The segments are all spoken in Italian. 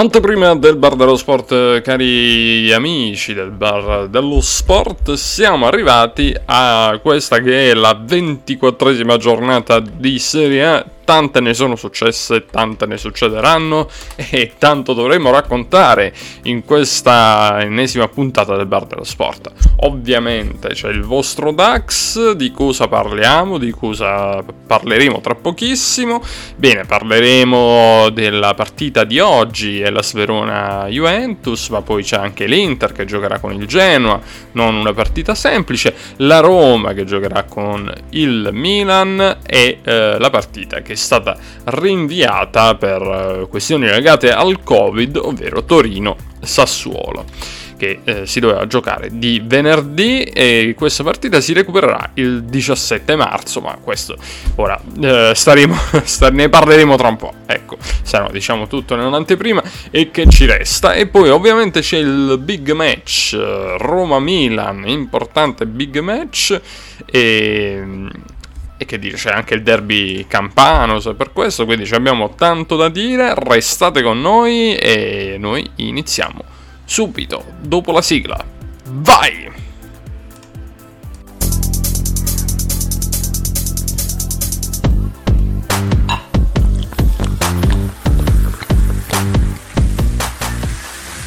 Anteprima del bar dello sport, cari amici del bar dello sport, siamo arrivati a questa che è la ventiquattresima giornata di Serie A tante ne sono successe, tante ne succederanno e tanto dovremo raccontare in questa ennesima puntata del Bar dello Sport. Ovviamente c'è il vostro Dax, di cosa parliamo, di cosa parleremo tra pochissimo. Bene, parleremo della partita di oggi, è la Sverona Juventus, ma poi c'è anche l'Inter che giocherà con il Genoa, non una partita semplice, la Roma che giocherà con il Milan e eh, la partita che stata rinviata per eh, questioni legate al Covid, ovvero Torino-Sassuolo che eh, si doveva giocare di venerdì e questa partita si recupererà il 17 marzo, ma questo ora eh, staremo, star- ne parleremo tra un po', ecco, se no diciamo tutto nell'anteprima e che ci resta. E poi ovviamente c'è il big match eh, Roma-Milan, importante big match e e che dire, c'è anche il derby campano, se per questo, quindi abbiamo tanto da dire, restate con noi e noi iniziamo subito, dopo la sigla. Vai!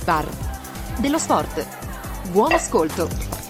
Bar dello sport. Buon ascolto.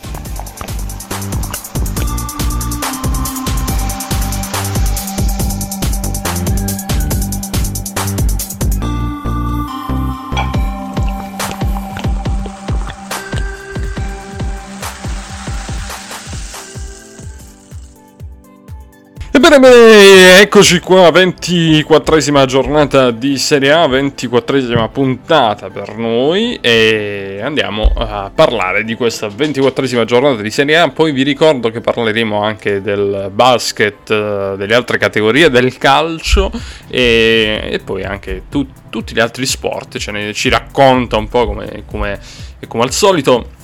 Bene, bene, eccoci qua, 24esima giornata di Serie A, 24esima puntata per noi e andiamo a parlare di questa 24esima giornata di Serie A, poi vi ricordo che parleremo anche del basket, eh, delle altre categorie, del calcio e, e poi anche tu, tutti gli altri sport, ce ne, ci racconta un po' come, come, come al solito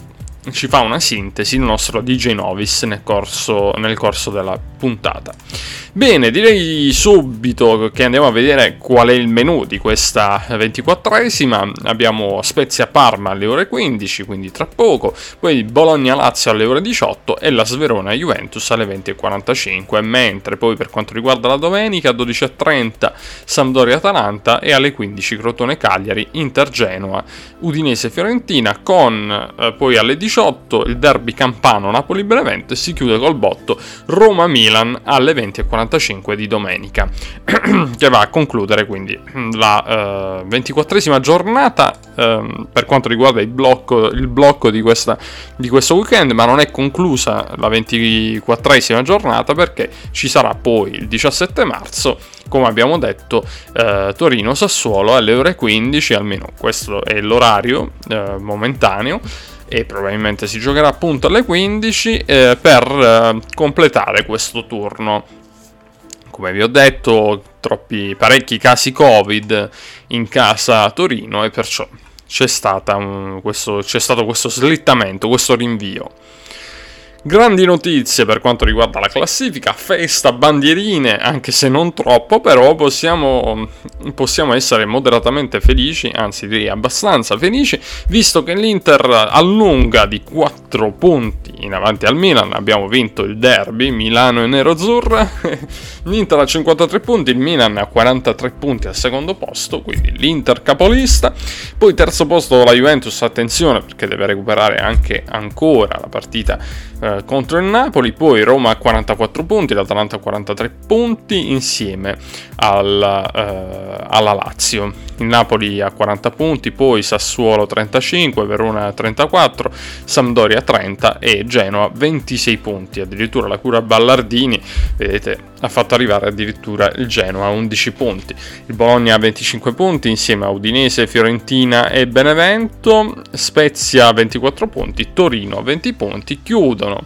ci fa una sintesi il nostro DJ Novis nel corso, nel corso della puntata. Bene, direi subito che andiamo a vedere qual è il menù di questa 24esima. Abbiamo Spezia Parma alle ore 15, quindi tra poco, poi Bologna Lazio alle ore 18 e la Sverona Juventus alle 20.45, mentre poi per quanto riguarda la domenica 12.30 Sampdoria Atalanta e alle 15 Crotone Cagliari, Inter Genoa, Udinese Fiorentina con eh, poi alle 18 il derby campano Napoli Benevento e si chiude col botto Roma Milan alle 20.45. 45 di domenica, che va a concludere quindi la eh, 24esima giornata uh, per quanto riguarda il blocco, il blocco di, questa, di, questo weekend, ma non è conclusa la 24esima giornata perché ci sarà poi il 17 marzo, come abbiamo detto, uh, Torino-Sassuolo alle ore 15, almeno questo è l'orario momentaneo e probabilmente si giocherà appunto alle 15 eh, per eh, completare questo turno come vi ho detto, troppi, parecchi casi Covid in casa a Torino e perciò c'è, un, questo, c'è stato questo slittamento, questo rinvio. Grandi notizie per quanto riguarda la classifica, festa, bandierine, anche se non troppo, però possiamo, possiamo essere moderatamente felici, anzi direi abbastanza felici, visto che l'Inter allunga di 4 punti in avanti al Milan, abbiamo vinto il derby, Milano e Nero-Azzurra, l'Inter ha 53 punti, il Milan ha 43 punti al secondo posto, quindi l'Inter capolista, poi terzo posto la Juventus, attenzione perché deve recuperare anche ancora la partita eh, contro il Napoli, poi Roma a 44 punti, l'Atalanta a 43 punti insieme alla, eh, alla Lazio. Il Napoli a 40 punti, poi Sassuolo 35, Verona 34, Sampdoria 30 e Genoa 26 punti. Addirittura la cura Ballardini, vedete, ha fatto arrivare addirittura il Genoa a 11 punti. Il Bologna a 25 punti insieme a Udinese, Fiorentina e Benevento, Spezia a 24 punti, Torino a 20 punti, chiudono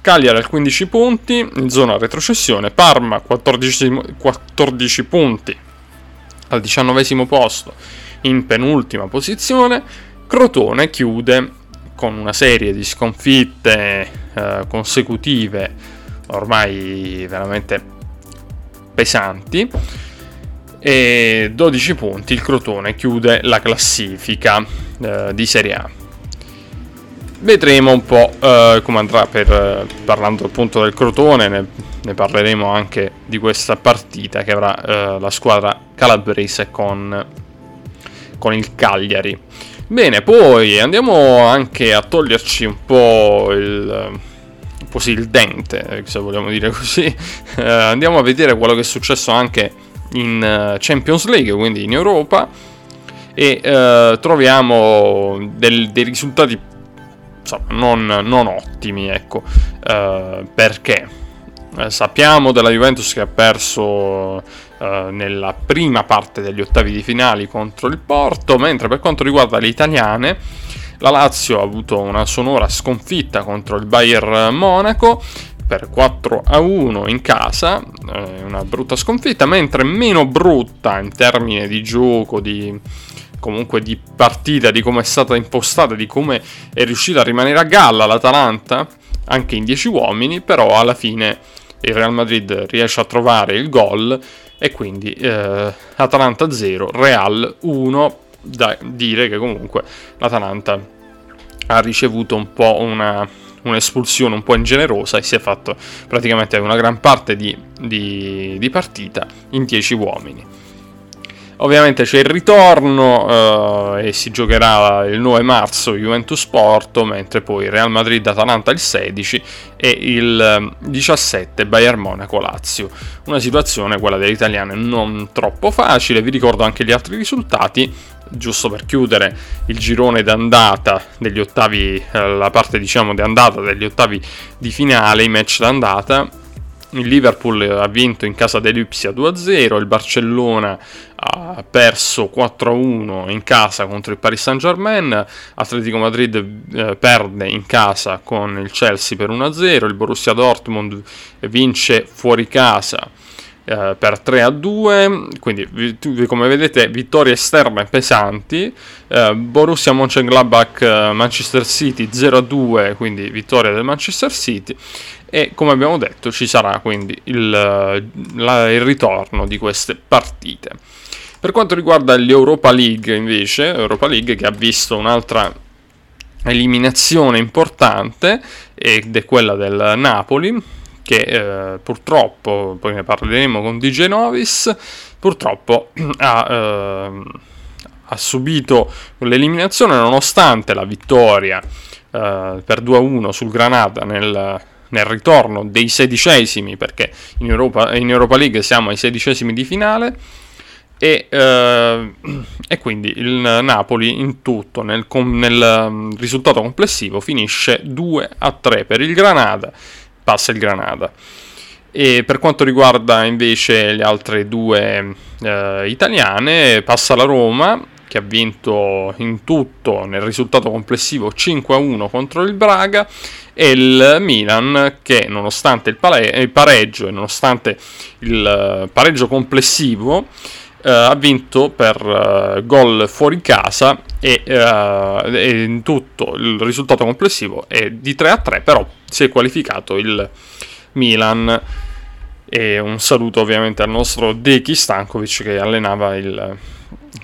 Cagliari a 15 punti in zona retrocessione, Parma 14, 14 punti al 19 posto in penultima posizione, Crotone chiude con una serie di sconfitte eh, consecutive ormai veramente pesanti e 12 punti il Crotone chiude la classifica eh, di Serie A. Vedremo un po' eh, come andrà per, eh, parlando appunto del Crotone, ne, ne, parleremo anche di questa partita che avrà eh, la squadra calabrese con, con il Cagliari. Bene, poi andiamo anche a toglierci un po' il, così, il dente, se vogliamo dire così. Eh, andiamo a vedere quello che è successo anche in Champions League, quindi in Europa, e troviamo del, dei risultati insomma, non, non ottimi, ecco, uh, perché? Sappiamo della Juventus che ha perso nella prima parte degli ottavi di finali contro il Porto, mentre per quanto riguarda le italiane, la Lazio ha avuto una sonora sconfitta contro il Bayern Monaco per 4 a 1 in casa, eh, una brutta sconfitta, mentre meno brutta in termini di gioco, di comunque di partita, di come è stata impostata, di come è riuscita a rimanere a galla l'Atalanta, anche in 10 uomini, però alla fine il Real Madrid riesce a trovare il gol e quindi eh, Atalanta 0, Real 1, da dire che comunque l'Atalanta ha ricevuto un po' una un'espulsione un po' ingenerosa e si è fatto praticamente una gran parte di, di, di partita in 10 uomini. Ovviamente c'è il ritorno eh, e si giocherà il 9 marzo Juventus Porto, mentre poi Real Madrid-Atalanta il 16 e il 17 Bayern Monaco-Lazio. Una situazione, quella delle italiane, non troppo facile. Vi ricordo anche gli altri risultati giusto per chiudere il girone d'andata degli ottavi, eh, la parte diciamo di andata degli ottavi di finale, i match d'andata. Il Liverpool ha vinto in casa dell'Ipsia 2-0, il Barcellona ha perso 4-1 in casa contro il Paris Saint-Germain, Atletico Madrid eh, perde in casa con il Chelsea per 1-0, il Borussia Dortmund vince fuori casa eh, per 3 a 2, quindi come vedete vittorie esterne pesanti, eh, Borussia Mönchengladbach eh, Manchester City 0 a 2, quindi vittoria del Manchester City. E come abbiamo detto ci sarà quindi il, la, il ritorno di queste partite. Per quanto riguarda l'Europa League invece, Europa League che ha visto un'altra eliminazione importante ed è quella del Napoli che eh, purtroppo, poi ne parleremo con DJ Novis, purtroppo ha, eh, ha subito l'eliminazione nonostante la vittoria eh, per 2-1 sul Granada nel, nel ritorno dei sedicesimi, perché in Europa, in Europa, League siamo ai sedicesimi di finale. E, eh, e, quindi il Napoli in tutto nel, nel mm, risultato complessivo finisce 2 a 3 per il Granada passa il Granada. E per quanto riguarda invece le altre due eh, italiane, passa la Roma che ha vinto in tutto nel risultato complessivo 5-1 contro il Braga e il Milan che nonostante il, pare- il pareggio e nonostante il pareggio complessivo Uh, ha vinto per uh, gol fuori casa e, uh, e, in tutto il risultato complessivo è di 3 a 3, però si è qualificato il Milan. E un saluto ovviamente al nostro Deki Stankovic che allenava il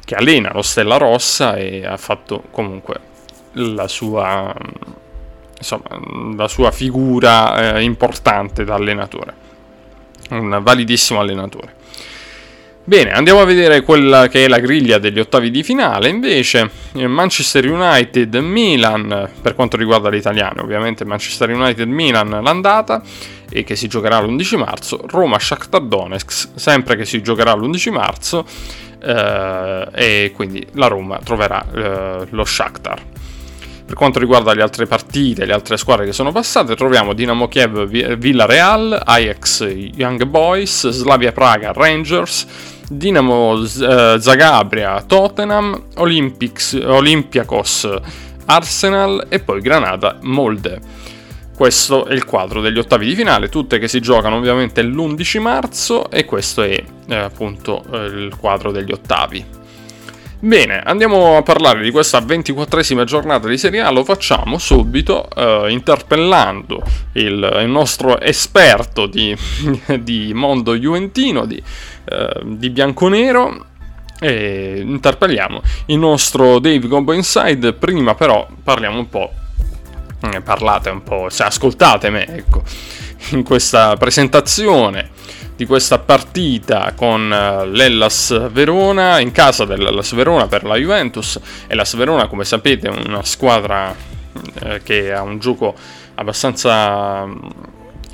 che allena lo Stella Rossa e ha fatto comunque la sua insomma la sua figura eh, importante da allenatore. Un validissimo allenatore. Bene, andiamo a vedere quella che è la griglia degli ottavi di finale. Invece, eh, Manchester United, Milan, per quanto riguarda l'italiano, ovviamente Manchester United, Milan l'andata e che si giocherà l'11 marzo. Roma, Shakhtar Donetsk, sempre che si giocherà l'11 marzo. Eh, e quindi la Roma troverà eh, lo Shakhtar. Per quanto riguarda le altre partite, le altre squadre che sono passate, troviamo Dinamo Kiev, Villarreal, Ajax, Young Boys, Slavia Praga, Rangers, Dinamo eh, Zagabria, Tottenham, Olympics, Olympiacos, Arsenal e poi Granada, Molde. Questo è il quadro degli ottavi di finale, tutte che si giocano ovviamente l'11 marzo e questo è eh, appunto eh, il quadro degli ottavi. Bene, andiamo a parlare di questa ventiquattresima giornata di Serie A, lo facciamo subito eh, interpellando il, il, nostro esperto di, di mondo juventino, di, eh, di bianconero, e interpelliamo il nostro Dave Gombo Inside. Prima però parliamo un po', eh, parlate un po', cioè ascoltate me, ecco, in questa presentazione di questa partita con eh, l'Ellas Verona in casa dell'Ellas Verona per la Juventus. E la Verona come sapete è una squadra eh, che ha un gioco abbastanza mm,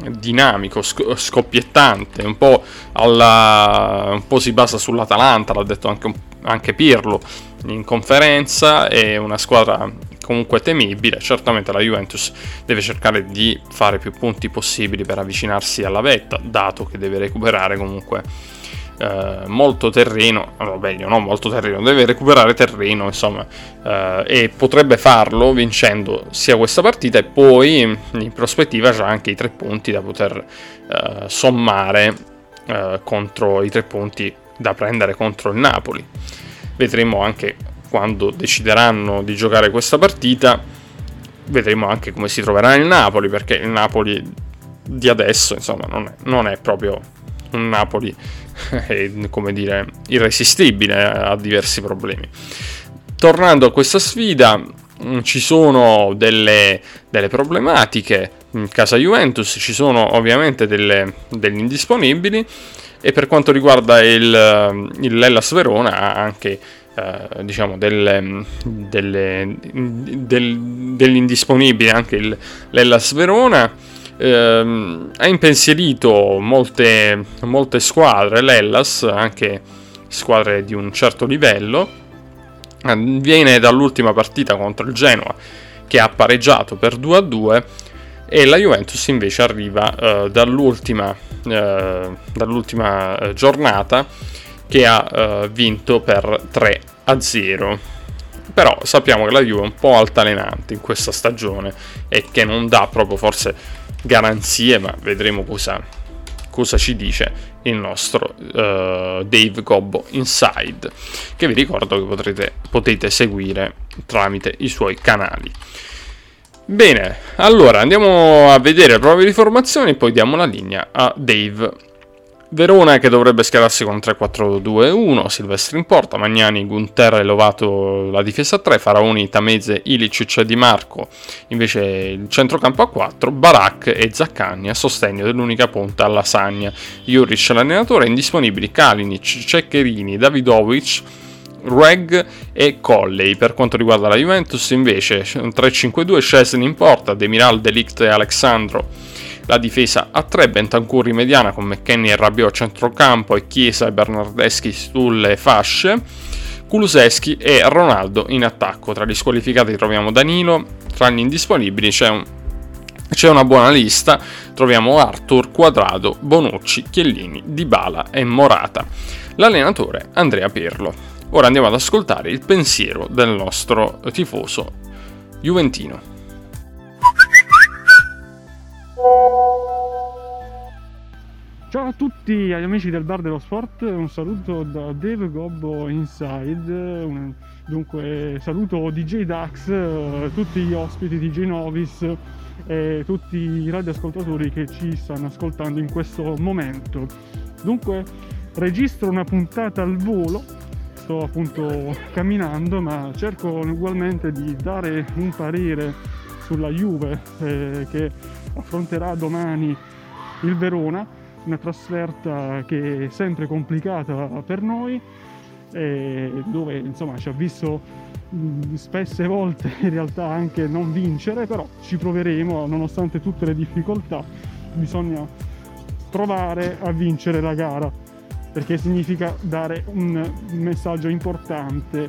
dinamico, scoppiettante, un po', alla, un po' si basa sull'Atalanta, l'ha detto anche, anche Pirlo in conferenza, è una squadra comunque temibile. Certamente la Juventus deve cercare di fare più punti possibili per avvicinarsi alla vetta, dato che deve recuperare comunque eh, molto terreno, o meglio, non molto terreno, deve recuperare terreno, insomma, eh, e potrebbe farlo vincendo sia questa partita e poi in prospettiva già anche i tre punti da poter eh, sommare eh, contro i tre punti da prendere contro il Napoli. Vedremo anche quando decideranno di giocare questa partita, vedremo anche come si troverà il Napoli, perché il Napoli di adesso, insomma, non è, non è proprio un Napoli, come dire, irresistibile, ha diversi problemi. Tornando a questa sfida, mm, ci sono delle, delle problematiche in casa Juventus, ci sono ovviamente delle, degli indisponibili e per quanto riguarda il, il Hellas Verona anche eh, diciamo delle, delle, del, dell'indisponibile anche il, l'Ellas Verona eh, ha impensierito molte, molte squadre l'Ellas anche squadre di un certo livello. Eh, viene dall'ultima partita contro il Genoa che ha pareggiato per 2 a 2 e la Juventus invece arriva eh, dall'ultima, eh, dall'ultima giornata che ha uh, vinto per 3 a 0. Però sappiamo che la Juve è un po' altalenante in questa stagione e che non dà proprio forse garanzie, ma vedremo cosa, cosa ci dice il nostro uh, Dave Gobbo Inside, che vi ricordo che potrete, potete seguire tramite i suoi canali. Bene, allora andiamo a vedere le prove di formazione e poi diamo la linea a Dave Verona che dovrebbe schierarsi con 3-4-2-1, Silvestri in porta, Magnani, Gunter e Lovato la difesa a 3, Faraoni, Tameze, Ilicic e Di Marco, invece il centrocampo a 4, Barak e Zaccagni a sostegno dell'unica punta alla Lasagna, Juric l'allenatore, indisponibili Kalinic, Ceccherini, Davidovic, Reg e Colley. Per quanto riguarda la Juventus invece 3-5-2, Scesni in porta, Demiral, Delict e Alexandro la difesa a 3, Bentancur in mediana con McKenny e Rabiot a centrocampo e Chiesa e Bernardeschi sulle fasce, Kuluseschi e Ronaldo in attacco. Tra gli squalificati troviamo Danilo, tra gli indisponibili c'è, un, c'è una buona lista, troviamo Arthur, Quadrado, Bonucci, Chiellini, Dybala e Morata. L'allenatore Andrea Pirlo. Ora andiamo ad ascoltare il pensiero del nostro tifoso juventino. Ciao a tutti agli amici del Bar dello Sport, un saluto da Dave Gobbo Inside, un, dunque saluto DJ Dax, tutti gli ospiti DJ Novis e tutti i radioascoltatori che ci stanno ascoltando in questo momento. Dunque registro una puntata al volo, sto appunto camminando ma cerco ugualmente di dare un parere sulla Juve eh, che affronterà domani il Verona una trasferta che è sempre complicata per noi, dove insomma ci ha visto spesse volte in realtà anche non vincere, però ci proveremo nonostante tutte le difficoltà, bisogna provare a vincere la gara perché significa dare un messaggio importante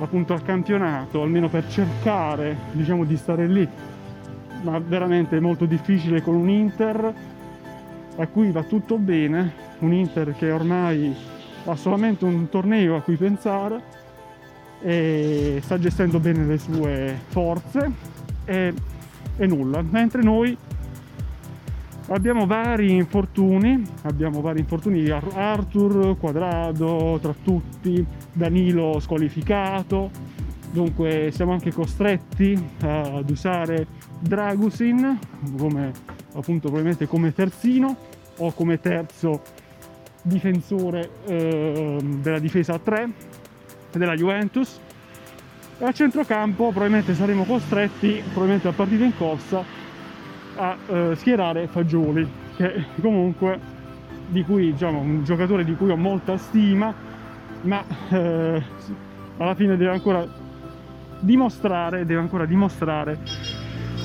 appunto al campionato, almeno per cercare diciamo di stare lì, ma veramente molto difficile con un Inter a cui va tutto bene, un Inter che ormai ha solamente un torneo a cui pensare e sta gestendo bene le sue forze e, e nulla, mentre noi Abbiamo vari infortuni, abbiamo vari infortuni di Arthur, Quadrado, tra tutti, Danilo squalificato, dunque siamo anche costretti ad usare Dragusin come appunto probabilmente come terzino o come terzo difensore eh, della difesa a 3 della Juventus. E a centrocampo probabilmente saremo costretti probabilmente a partita in corsa a eh, schierare Fagioli, che comunque di cui diciamo un giocatore di cui ho molta stima, ma eh, alla fine deve ancora dimostrare, deve ancora dimostrare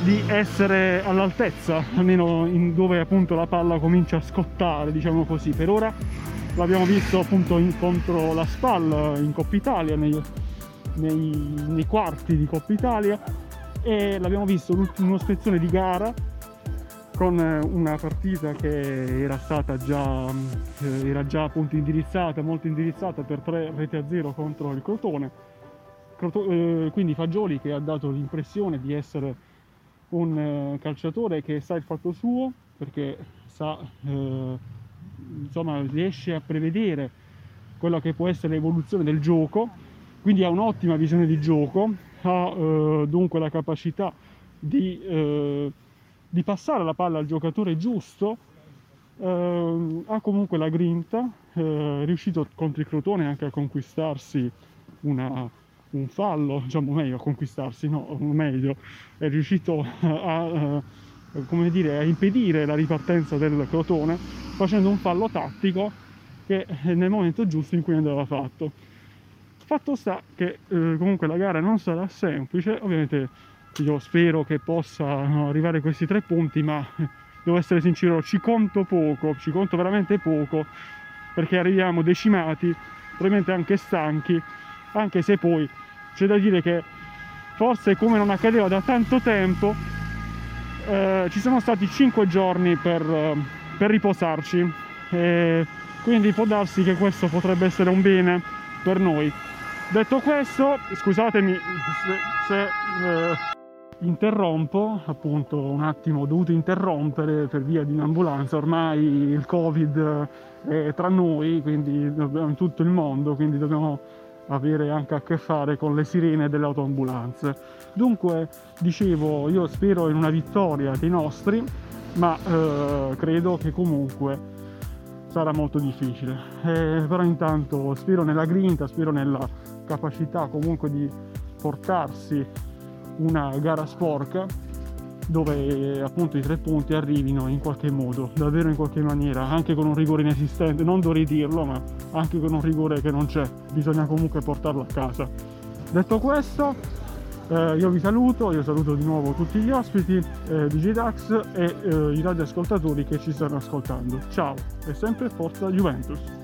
di essere all'altezza, almeno in dove appunto la palla comincia a scottare, diciamo così. Per ora l'abbiamo visto appunto in, contro la Spal in Coppa Italia, nei, nei, nei quarti di Coppa Italia e l'abbiamo visto in un'ospezione di gara con eh, una partita che era stata già, eh, era già appunto indirizzata, molto indirizzata per 3 reti a 0 contro il Crotone. Eh, quindi Fagioli che ha dato l'impressione di essere un eh, calciatore che sa il fatto suo perché sa, eh, insomma, riesce a prevedere quella che può essere l'evoluzione del gioco, quindi ha un'ottima visione di gioco, ha eh, dunque la capacità di di passare la palla al giocatore giusto, eh, ha comunque la grinta, eh, è riuscito contro il Crotone anche a conquistarsi una, un fallo, diciamo meglio, a conquistarsi, no, meglio, è riuscito a, come dire, a impedire la ripartenza del Crotone facendo un fallo tattico che nel momento giusto in cui andava fatto. Fatto sta che eh, comunque la gara non sarà semplice, ovviamente io spero che possa arrivare questi tre punti, ma devo essere sincero, ci conto poco, ci conto veramente poco, perché arriviamo decimati, probabilmente anche stanchi, anche se poi c'è da dire che forse come non accadeva da tanto tempo, eh, ci sono stati cinque giorni per, eh, per riposarci, e quindi può darsi che questo potrebbe essere un bene per noi. Detto questo, scusatemi se, se eh, interrompo, appunto un attimo ho dovuto interrompere per via di un'ambulanza, ormai il covid è tra noi, quindi in tutto il mondo, quindi dobbiamo avere anche a che fare con le sirene delle autoambulanze. Dunque, dicevo, io spero in una vittoria dei nostri, ma eh, credo che comunque sarà molto difficile. Eh, però intanto spero nella grinta, spero nella capacità comunque di portarsi una gara sporca dove appunto i tre punti arrivino in qualche modo, davvero in qualche maniera, anche con un rigore inesistente, non dovrei dirlo, ma anche con un rigore che non c'è, bisogna comunque portarlo a casa. Detto questo, eh, io vi saluto, io saluto di nuovo tutti gli ospiti eh, di GDAX e eh, i radioascoltatori che ci stanno ascoltando. Ciao e sempre forza Juventus!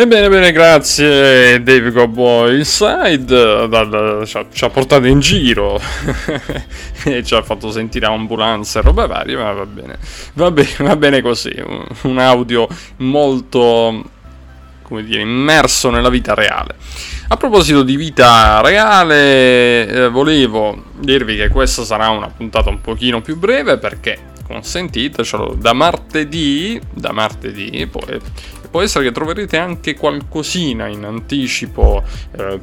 Ebbene, bene, grazie Dave Cowboy Inside, dal, ci, ha, ci, ha, portato in giro e ci ha fatto sentire ambulanze e roba varie, ma va bene, va bene, va bene così, un, un audio molto, come dire, immerso nella vita reale. A proposito di vita reale, eh, volevo dirvi che questa sarà una puntata un pochino più breve perché consentitecelo da martedì, da martedì poi può essere che troverete anche qualcosina in anticipo eh,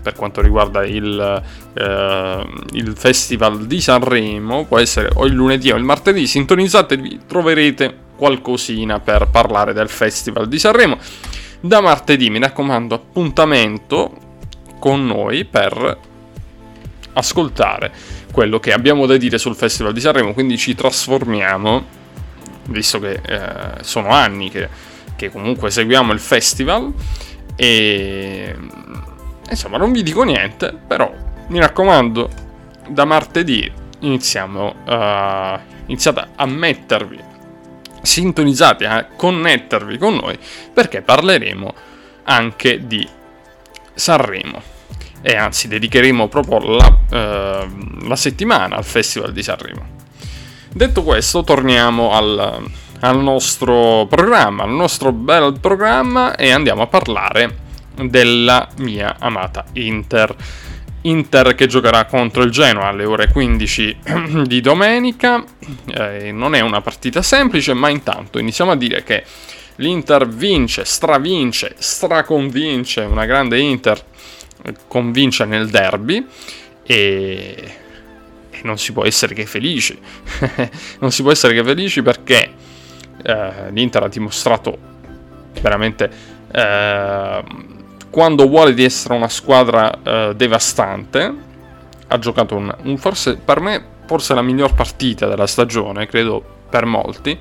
per quanto riguarda il, eh, il, Festival di Sanremo, può essere o il lunedì o il martedì, sintonizzatevi, troverete qualcosina per parlare del Festival di Sanremo. Da martedì mi raccomando appuntamento con noi per ascoltare quello che abbiamo da dire sul Festival di Sanremo, quindi ci trasformiamo, visto che eh, sono anni che che comunque seguiamo il festival e insomma non vi dico niente, però mi raccomando, da martedì iniziamo uh, iniziate a mettervi sintonizzati, a connettervi con noi perché parleremo anche di Sanremo e anzi dedicheremo proprio la, uh, la settimana al Festival di Sanremo. Detto questo, torniamo al, al nostro programma, al nostro bel programma e andiamo a parlare della mia amata Inter. Inter che giocherà contro il Genoa alle ore 15 di domenica. Eh, non è una partita semplice, ma intanto iniziamo a dire che l'Inter vince, stravince, straconvince, una grande Inter eh, convince nel derby e, e non si può essere che felici. non si può essere che felici perché eh, l'Inter ha dimostrato veramente eh, quando vuole di essere una squadra eh, devastante. Ha giocato un, un, forse per me forse la miglior partita della stagione, credo per molti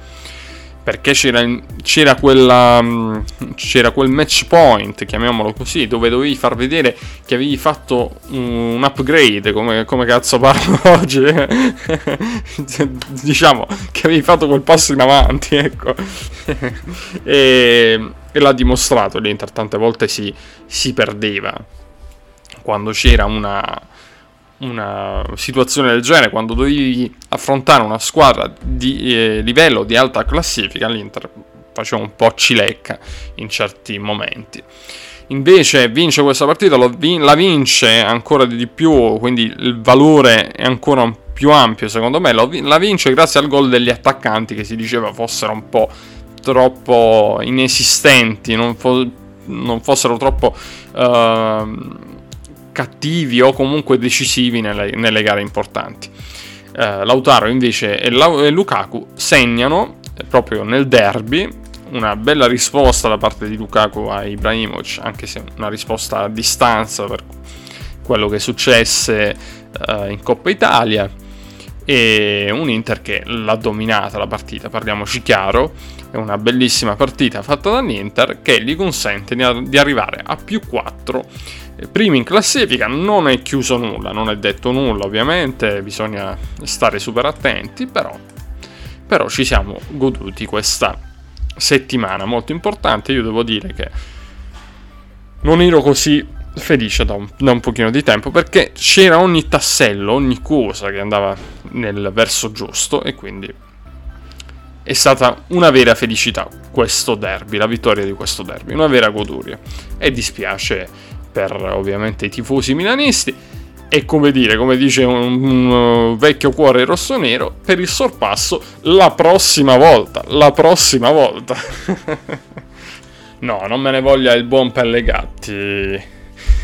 perché c'era, c'era, quella, mm, c'era, quel match point, chiamiamolo così, dove dovevi far vedere che avevi fatto un upgrade, come, come cazzo parlo oggi, diciamo che avevi fatto quel passo in avanti, ecco, e, e, l'ha dimostrato, l'Inter tante volte si, si perdeva. Quando c'era una, una situazione del genere, quando dovevi affrontare una squadra di eh, livello di alta classifica, l'Inter faceva un po' cilecca in certi momenti. Invece vince questa partita, la vince ancora di più, quindi il valore è ancora più ampio secondo me, la vince grazie al gol degli attaccanti che si diceva fossero un po' troppo inesistenti, non, fo- non fossero troppo... Uh, cattivi o comunque decisivi nelle, nelle gare importanti. Eh, Lautaro invece e, La- e Lukaku segnano eh, proprio nel derby una bella risposta da parte di Lukaku a Ibrahimovic, anche se una risposta a distanza per quello che successe uh, in Coppa Italia. E un Inter che l'ha dominata la partita, parliamoci chiaro. È una bellissima partita fatta dall'Inter che gli consente di arrivare a più 4 primi in classifica, non è chiuso nulla, non è detto nulla ovviamente, bisogna stare super attenti, però, però ci siamo goduti questa settimana molto importante, io devo dire che non ero così felice da un, da un pochino di tempo perché c'era ogni tassello, ogni cosa che andava nel verso giusto e quindi è stata una vera felicità questo derby, la vittoria di questo derby, una vera goduria. E dispiace per ovviamente i tifosi milanisti e come dire, come dice un, un vecchio cuore rosso-nero, per il sorpasso la prossima volta, la prossima volta. no, non me ne voglia il buon Pellegatti.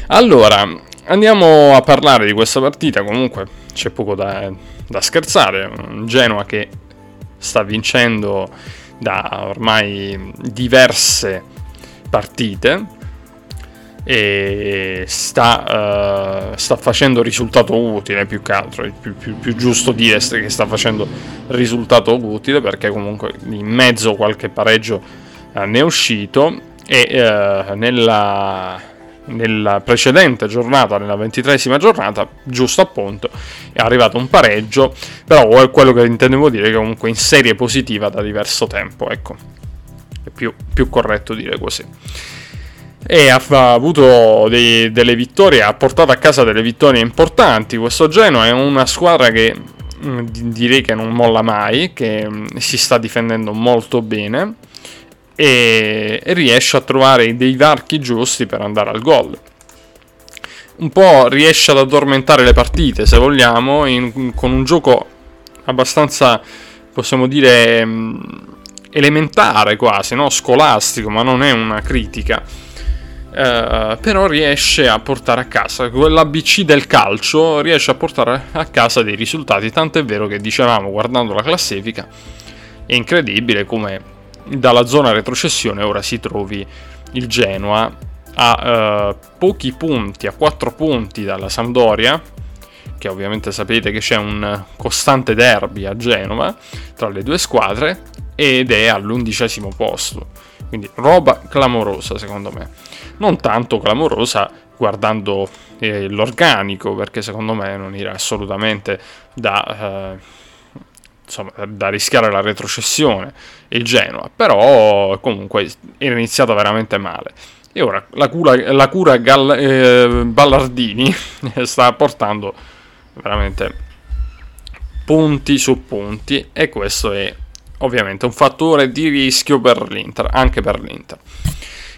Allora, andiamo a parlare di questa partita, comunque c'è poco da, da scherzare, Genoa che sta vincendo da ormai diverse partite e sta, uh, sta, facendo risultato utile più che altro, è più, più, più, giusto dire che sta facendo risultato utile perché comunque in mezzo qualche pareggio uh, ne è uscito e uh, nella, nella, precedente giornata, nella ventitresima giornata, giusto appunto, è arrivato un pareggio, però è quello che intendevo dire che comunque in serie positiva da diverso tempo, ecco, è più, più corretto dire così e ha, avuto dei, delle vittorie, ha portato a casa delle vittorie importanti. Questo Genoa è una squadra che mm, direi che non molla mai, che mm, si sta difendendo molto bene e, riesce a trovare dei varchi giusti per andare al gol. Un po' riesce ad addormentare le partite, se vogliamo, in, con un gioco abbastanza, possiamo dire, mm, elementare quasi, no? scolastico, ma non è una critica Uh, però riesce a portare a casa quell'ABC del calcio, riesce a portare a casa dei risultati. Tanto è vero che dicevamo guardando la classifica, è incredibile come dalla zona retrocessione ora si trovi il Genoa a uh, pochi punti, a 4 punti dalla Sampdoria, che ovviamente sapete che c'è un costante derby a Genova tra le due squadre, ed è all'undicesimo posto. Quindi roba clamorosa secondo me non tanto clamorosa guardando eh, l'organico, perché secondo me non era assolutamente da, eh, insomma, da rischiare la retrocessione il Genoa, però comunque era iniziata veramente male. E ora la cura, la cura Gall, eh, Ballardini sta portando veramente punti su punti e questo è ovviamente un fattore di rischio per l'Inter, anche per l'Inter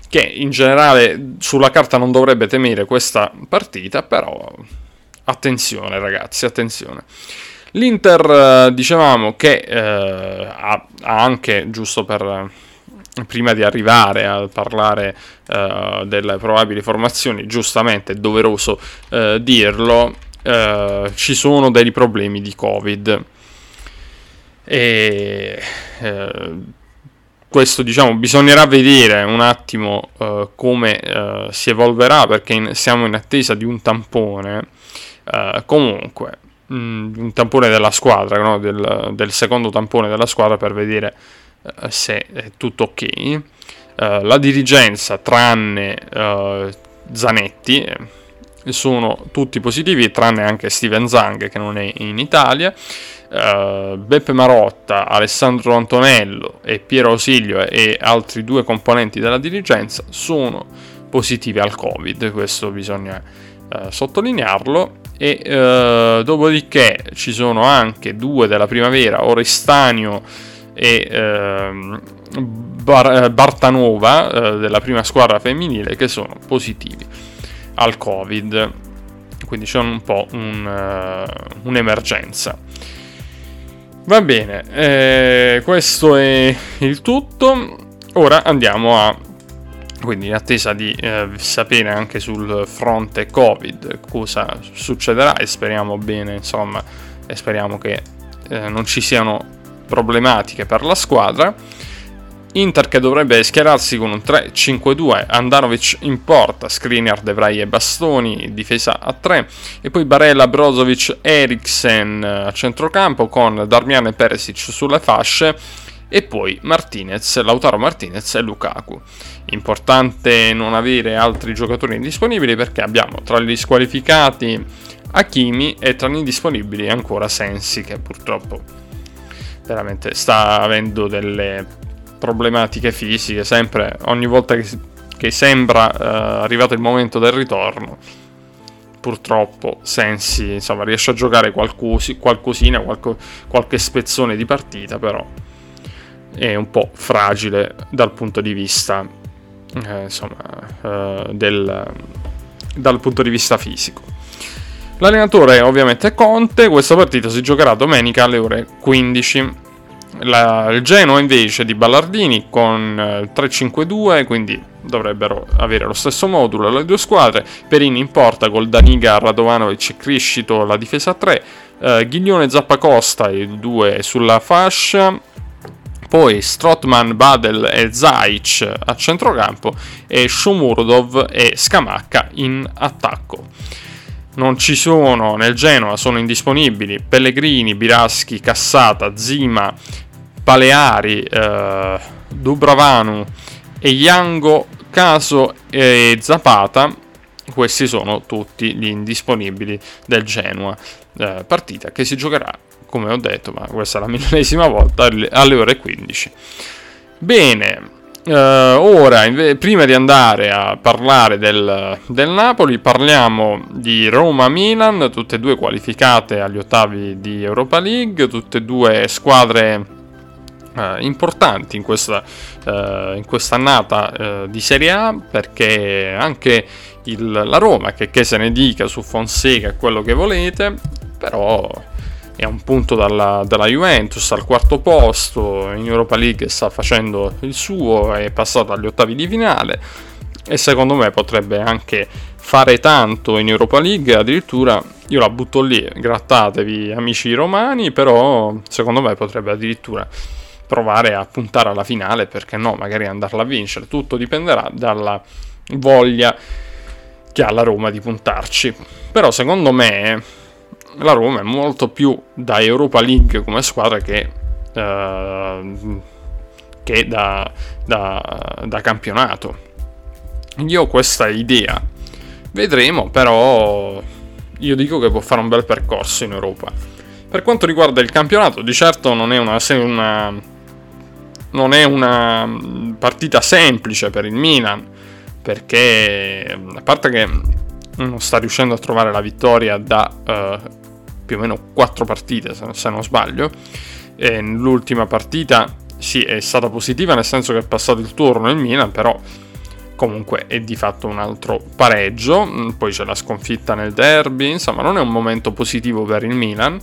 che in generale sulla carta non dovrebbe temere questa partita, però attenzione ragazzi, attenzione. L'Inter, dicevamo che eh, ha, ha, anche, giusto per prima di arrivare a parlare uh, delle probabili formazioni, giustamente è doveroso uh, dirlo, uh, ci sono dei problemi di Covid. E questo diciamo bisognerà vedere un attimo come si evolverà perché in, siamo in attesa di un tampone. comunque, mh, mm, un tampone della squadra, no? del, del secondo tampone della squadra per vedere se è tutto ok. Uh, la dirigenza, tranne uh, Zanetti, sono tutti positivi, tranne anche Steven Zang che non è in Italia. Uh, Beppe Marotta, Alessandro Antonello e Piero Ausilio e altri due componenti della dirigenza sono positivi al Covid, questo bisogna uh, sottolinearlo. E uh, dopodiché ci sono anche due della primavera, Orestanio e ehm, Bar- eh, Bartanova eh, della prima squadra femminile che sono positivi al Covid. Quindi c'è un po' un, uh, un'emergenza. Va bene, eh, questo è il tutto. Ora andiamo a quindi in attesa di eh, sapere anche sul fronte Covid cosa succederà e speriamo bene, insomma, e speriamo che eh, non ci siano problematiche per la squadra. Inter che dovrebbe schierarsi con un 3-5-2, Andanovic in porta, Skriniar, De Vrij e Bastoni, difesa a 3, e poi Barella, Brozovic, Eriksen a centrocampo con Darmian e Peresic sulle fasce, e poi Martinez, Lautaro Martinez e Lukaku. Importante non avere altri giocatori indisponibili perché abbiamo tra gli squalificati Hakimi e tra gli indisponibili ancora Sensi che purtroppo veramente sta avendo delle problematiche fisiche, sempre ogni volta che, che sembra uh, arrivato il momento del ritorno. Purtroppo Sensi insomma, riesce a giocare qualcosi, qualcosina, qualco, qualche spezzone di partita, però è un po' fragile dal punto di vista, eh, insomma, uh, del, dal punto di vista fisico. L'allenatore è ovviamente Conte, questa partita si giocherà domenica alle ore 15. La, il Genoa invece di Ballardini con eh, 3-5-2, quindi dovrebbero avere lo stesso modulo le due squadre. Perini in porta col Daniga, Radovanovic e Criscito la difesa 3, eh, Ghiglione Zappacosta i due sulla fascia. Poi Strotman, Badel e Zaic a centrocampo e Shomurodov e Scamacca in attacco non ci sono nel Genoa, sono indisponibili Pellegrini, Biraschi, Cassata, Zima, Paleari, eh, Dubravanu e Caso e Zapata. Questi sono tutti gli indisponibili del Genoa. Eh, partita che si giocherà, come ho detto, ma questa è la millesima volta, alle ore 15. Bene, Uh, ora, inve- prima di andare a parlare del, del, Napoli, parliamo di Roma-Milan, tutte e due qualificate agli ottavi di Europa League, tutte e due squadre uh, importanti in questa, questa annata di Serie A, perché anche il, la Roma, che, che se ne dica su Fonseca quello che volete, però è un punto dalla, dalla, Juventus al quarto posto, in Europa League sta facendo il suo, è passato agli ottavi di finale e secondo me potrebbe anche fare tanto in Europa League, addirittura io la butto lì, grattatevi amici romani, però secondo me potrebbe addirittura provare a puntare alla finale, perché no, magari andarla a vincere, tutto dipenderà dalla voglia che ha la Roma di puntarci. Però secondo me la Roma è molto più da Europa League come squadra che, uh, che da, da, da campionato. Io ho questa idea. Vedremo, però io dico che può fare un bel percorso in Europa. Per quanto riguarda il campionato, di certo non è una, una, non è una partita semplice per il Milan, perché a parte che non sta riuscendo a trovare la vittoria da uh, più o meno 4 partite se non sbaglio. E l'ultima partita sì è stata positiva nel senso che è passato il turno il Milan, però comunque è di fatto un altro pareggio, mm, poi c'è la sconfitta nel derby, insomma non è un momento positivo per il Milan,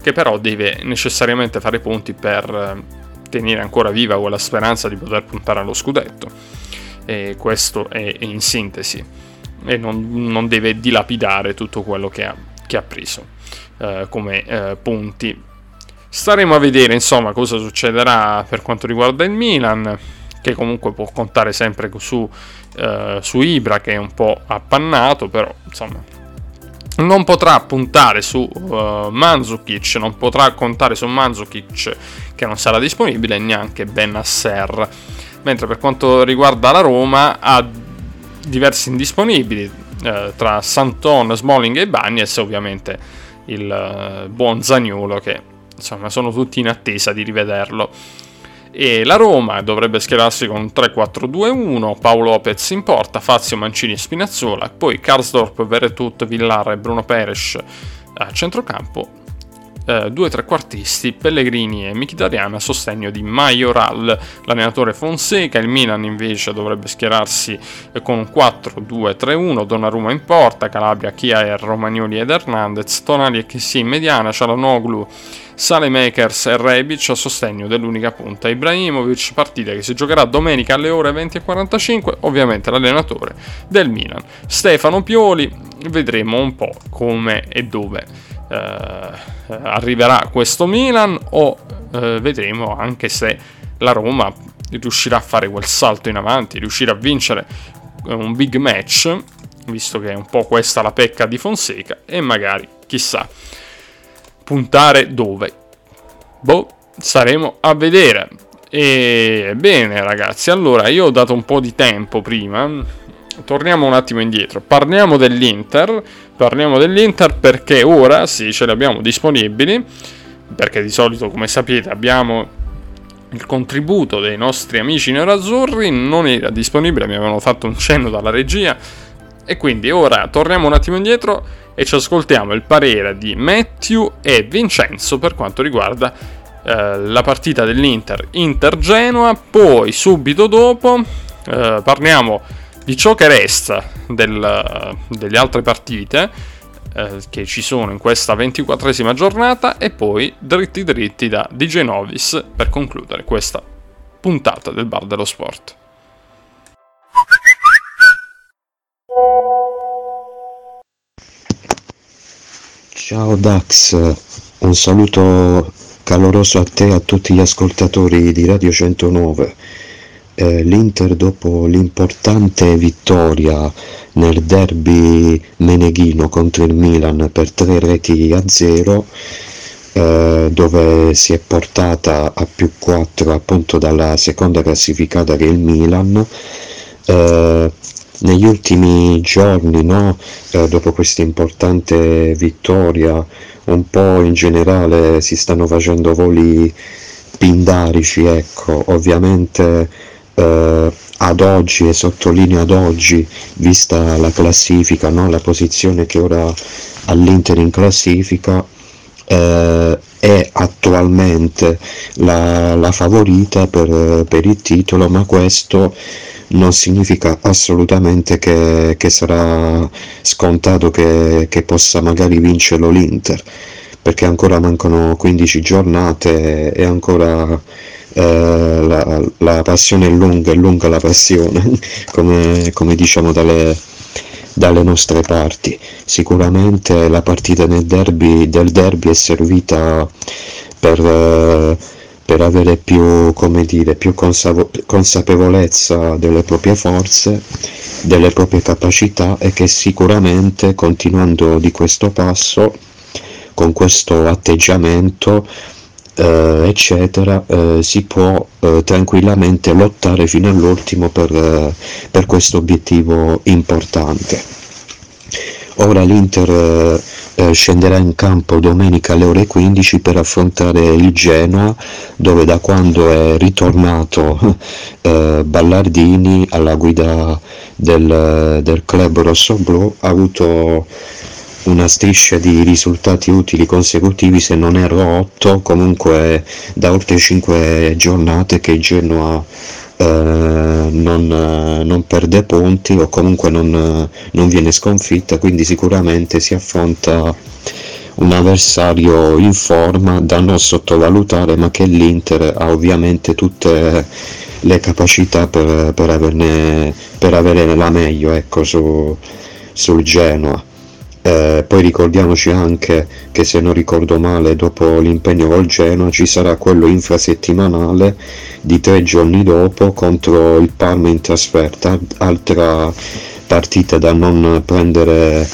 che però deve necessariamente fare punti per eh, tenere ancora viva quella speranza di poter puntare allo scudetto. E questo è in sintesi, e non, non deve dilapidare tutto quello che ha, che ha preso eh, come eh, punti. Staremo a vedere insomma cosa succederà per quanto riguarda il Milan che comunque può contare sempre su, eh, su Ibra che è un po' appannato, però insomma non potrà puntare su uh, Manzukic, non potrà contare su Manzukic che non sarà disponibile neanche Benasser. Mentre per quanto riguarda la Roma ha diversi indisponibili eh, tra Santon, Smalling e Bagnez, ovviamente il eh, buon Zagnolo che insomma sono tutti in attesa di rivederlo e la Roma dovrebbe schierarsi con 3-4-2-1, Paolo Lopez in porta, Fazio, Mancini e Spinazzola, poi Karsdorp, Veretut, Villar e Bruno Peres a centrocampo, eh, due trequartisti, Pellegrini e Mkhitaryan a sostegno di Majoral, l'allenatore Fonseca, il Milan invece dovrebbe schierarsi eh, con 4-2-3-1, Donnarumma in porta, Calabria, Chiaer, Romagnoli ed Hernandez, Tonali e Chissì in mediana, Cialanoglu Salemakers e Rebic a sostegno dell'unica punta. Ibrahimovic, partita che si giocherà domenica alle ore 20.45, ovviamente l'allenatore del Milan. Stefano Pioli, vedremo un po' come e dove eh, arriverà questo Milan o eh, vedremo anche se la Roma riuscirà a fare quel salto in avanti, riuscirà a vincere un big match, visto che è un po' questa la pecca di Fonseca e magari, chissà, puntare dove? Boh, staremo a vedere. E bene ragazzi, allora io ho dato un po' di tempo prima. Torniamo un attimo indietro. Parliamo dell'Inter. Parliamo dell'Inter perché ora sì, ce li abbiamo disponibili. Perché di solito, come sapete, abbiamo il contributo dei nostri amici nerazzurri. Non era disponibile, mi avevano fatto un cenno dalla regia. E quindi ora torniamo un attimo indietro e ci ascoltiamo il parere di Matthew e Vincenzo per quanto riguarda eh, la partita dell'Inter Inter-Genoa, poi subito dopo eh, parliamo di ciò che resta del, delle altre partite eh, che ci sono in questa ventiquattresima giornata e poi dritti dritti da DJ Novis per concludere questa puntata del Bar dello Sport. Ciao Dax, un saluto caloroso a te e a tutti gli ascoltatori di Radio 109. Eh, L'Inter dopo l'importante vittoria nel derby meneghino contro il Milan per tre reti a zero, eh, dove si è portata a più 4 appunto dalla seconda classificata che è il Milan, eh, negli ultimi giorni, no, eh, dopo questa importante vittoria, un po' in generale si stanno facendo voli pindarici, ecco, ovviamente eh, ad oggi, e sottolineo ad oggi, vista la classifica, no, la posizione che ora all'Inter in classifica, eh, è attualmente la, la favorita per, per il titolo, ma questo non significa assolutamente che, che sarà scontato che, che, possa magari vincerlo l'Inter, perché ancora mancano 15 giornate e ancora eh, la, la, passione è lunga, è lunga la passione, come, come diciamo dalle, dalle nostre parti. Sicuramente la partita derby, del derby è servita per... Eh, per avere più, dire, più consapevolezza delle proprie forze, delle proprie capacità e che sicuramente continuando di questo passo, con questo atteggiamento, eh, eccetera, eh, si può eh, tranquillamente lottare fino all'ultimo per, eh, per questo obiettivo importante. Ora l'Inter eh, eh, scenderà in campo domenica alle ore 15 per affrontare il Genoa dove da quando è ritornato eh, Ballardini alla guida del, del club rossoblu ha avuto una striscia di risultati utili consecutivi se non erro 8 comunque da oltre 5 giornate che il Genoa eh, non, non, perde punti o comunque non, non viene sconfitta, quindi sicuramente si affronta un avversario in forma da non sottovalutare, ma che l'Inter ha ovviamente tutte le capacità per, per, averne, per avere la meglio ecco, su, sul Genoa. Eh, poi ricordiamoci anche che se non ricordo male dopo l'impegno col Genoa ci sarà quello infrasettimanale di tre giorni dopo contro il Parma in trasferta, altra partita da non prendere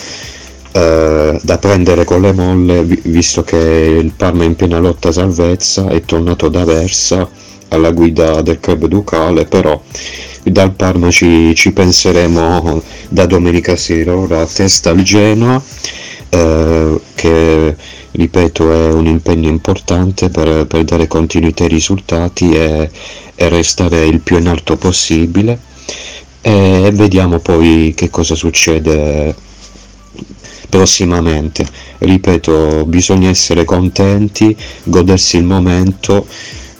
eh, da prendere con le molle visto che il Parma è in piena lotta salvezza è tornato da Versa alla guida del club ducale però dal Parma ci, ci penseremo da domenica sera ora testa al Genoa eh, che ripeto è un impegno importante per, per dare continuità ai risultati e, e, restare il più in alto possibile e vediamo poi che cosa succede prossimamente. Ripeto, bisogna essere contenti, godersi il momento,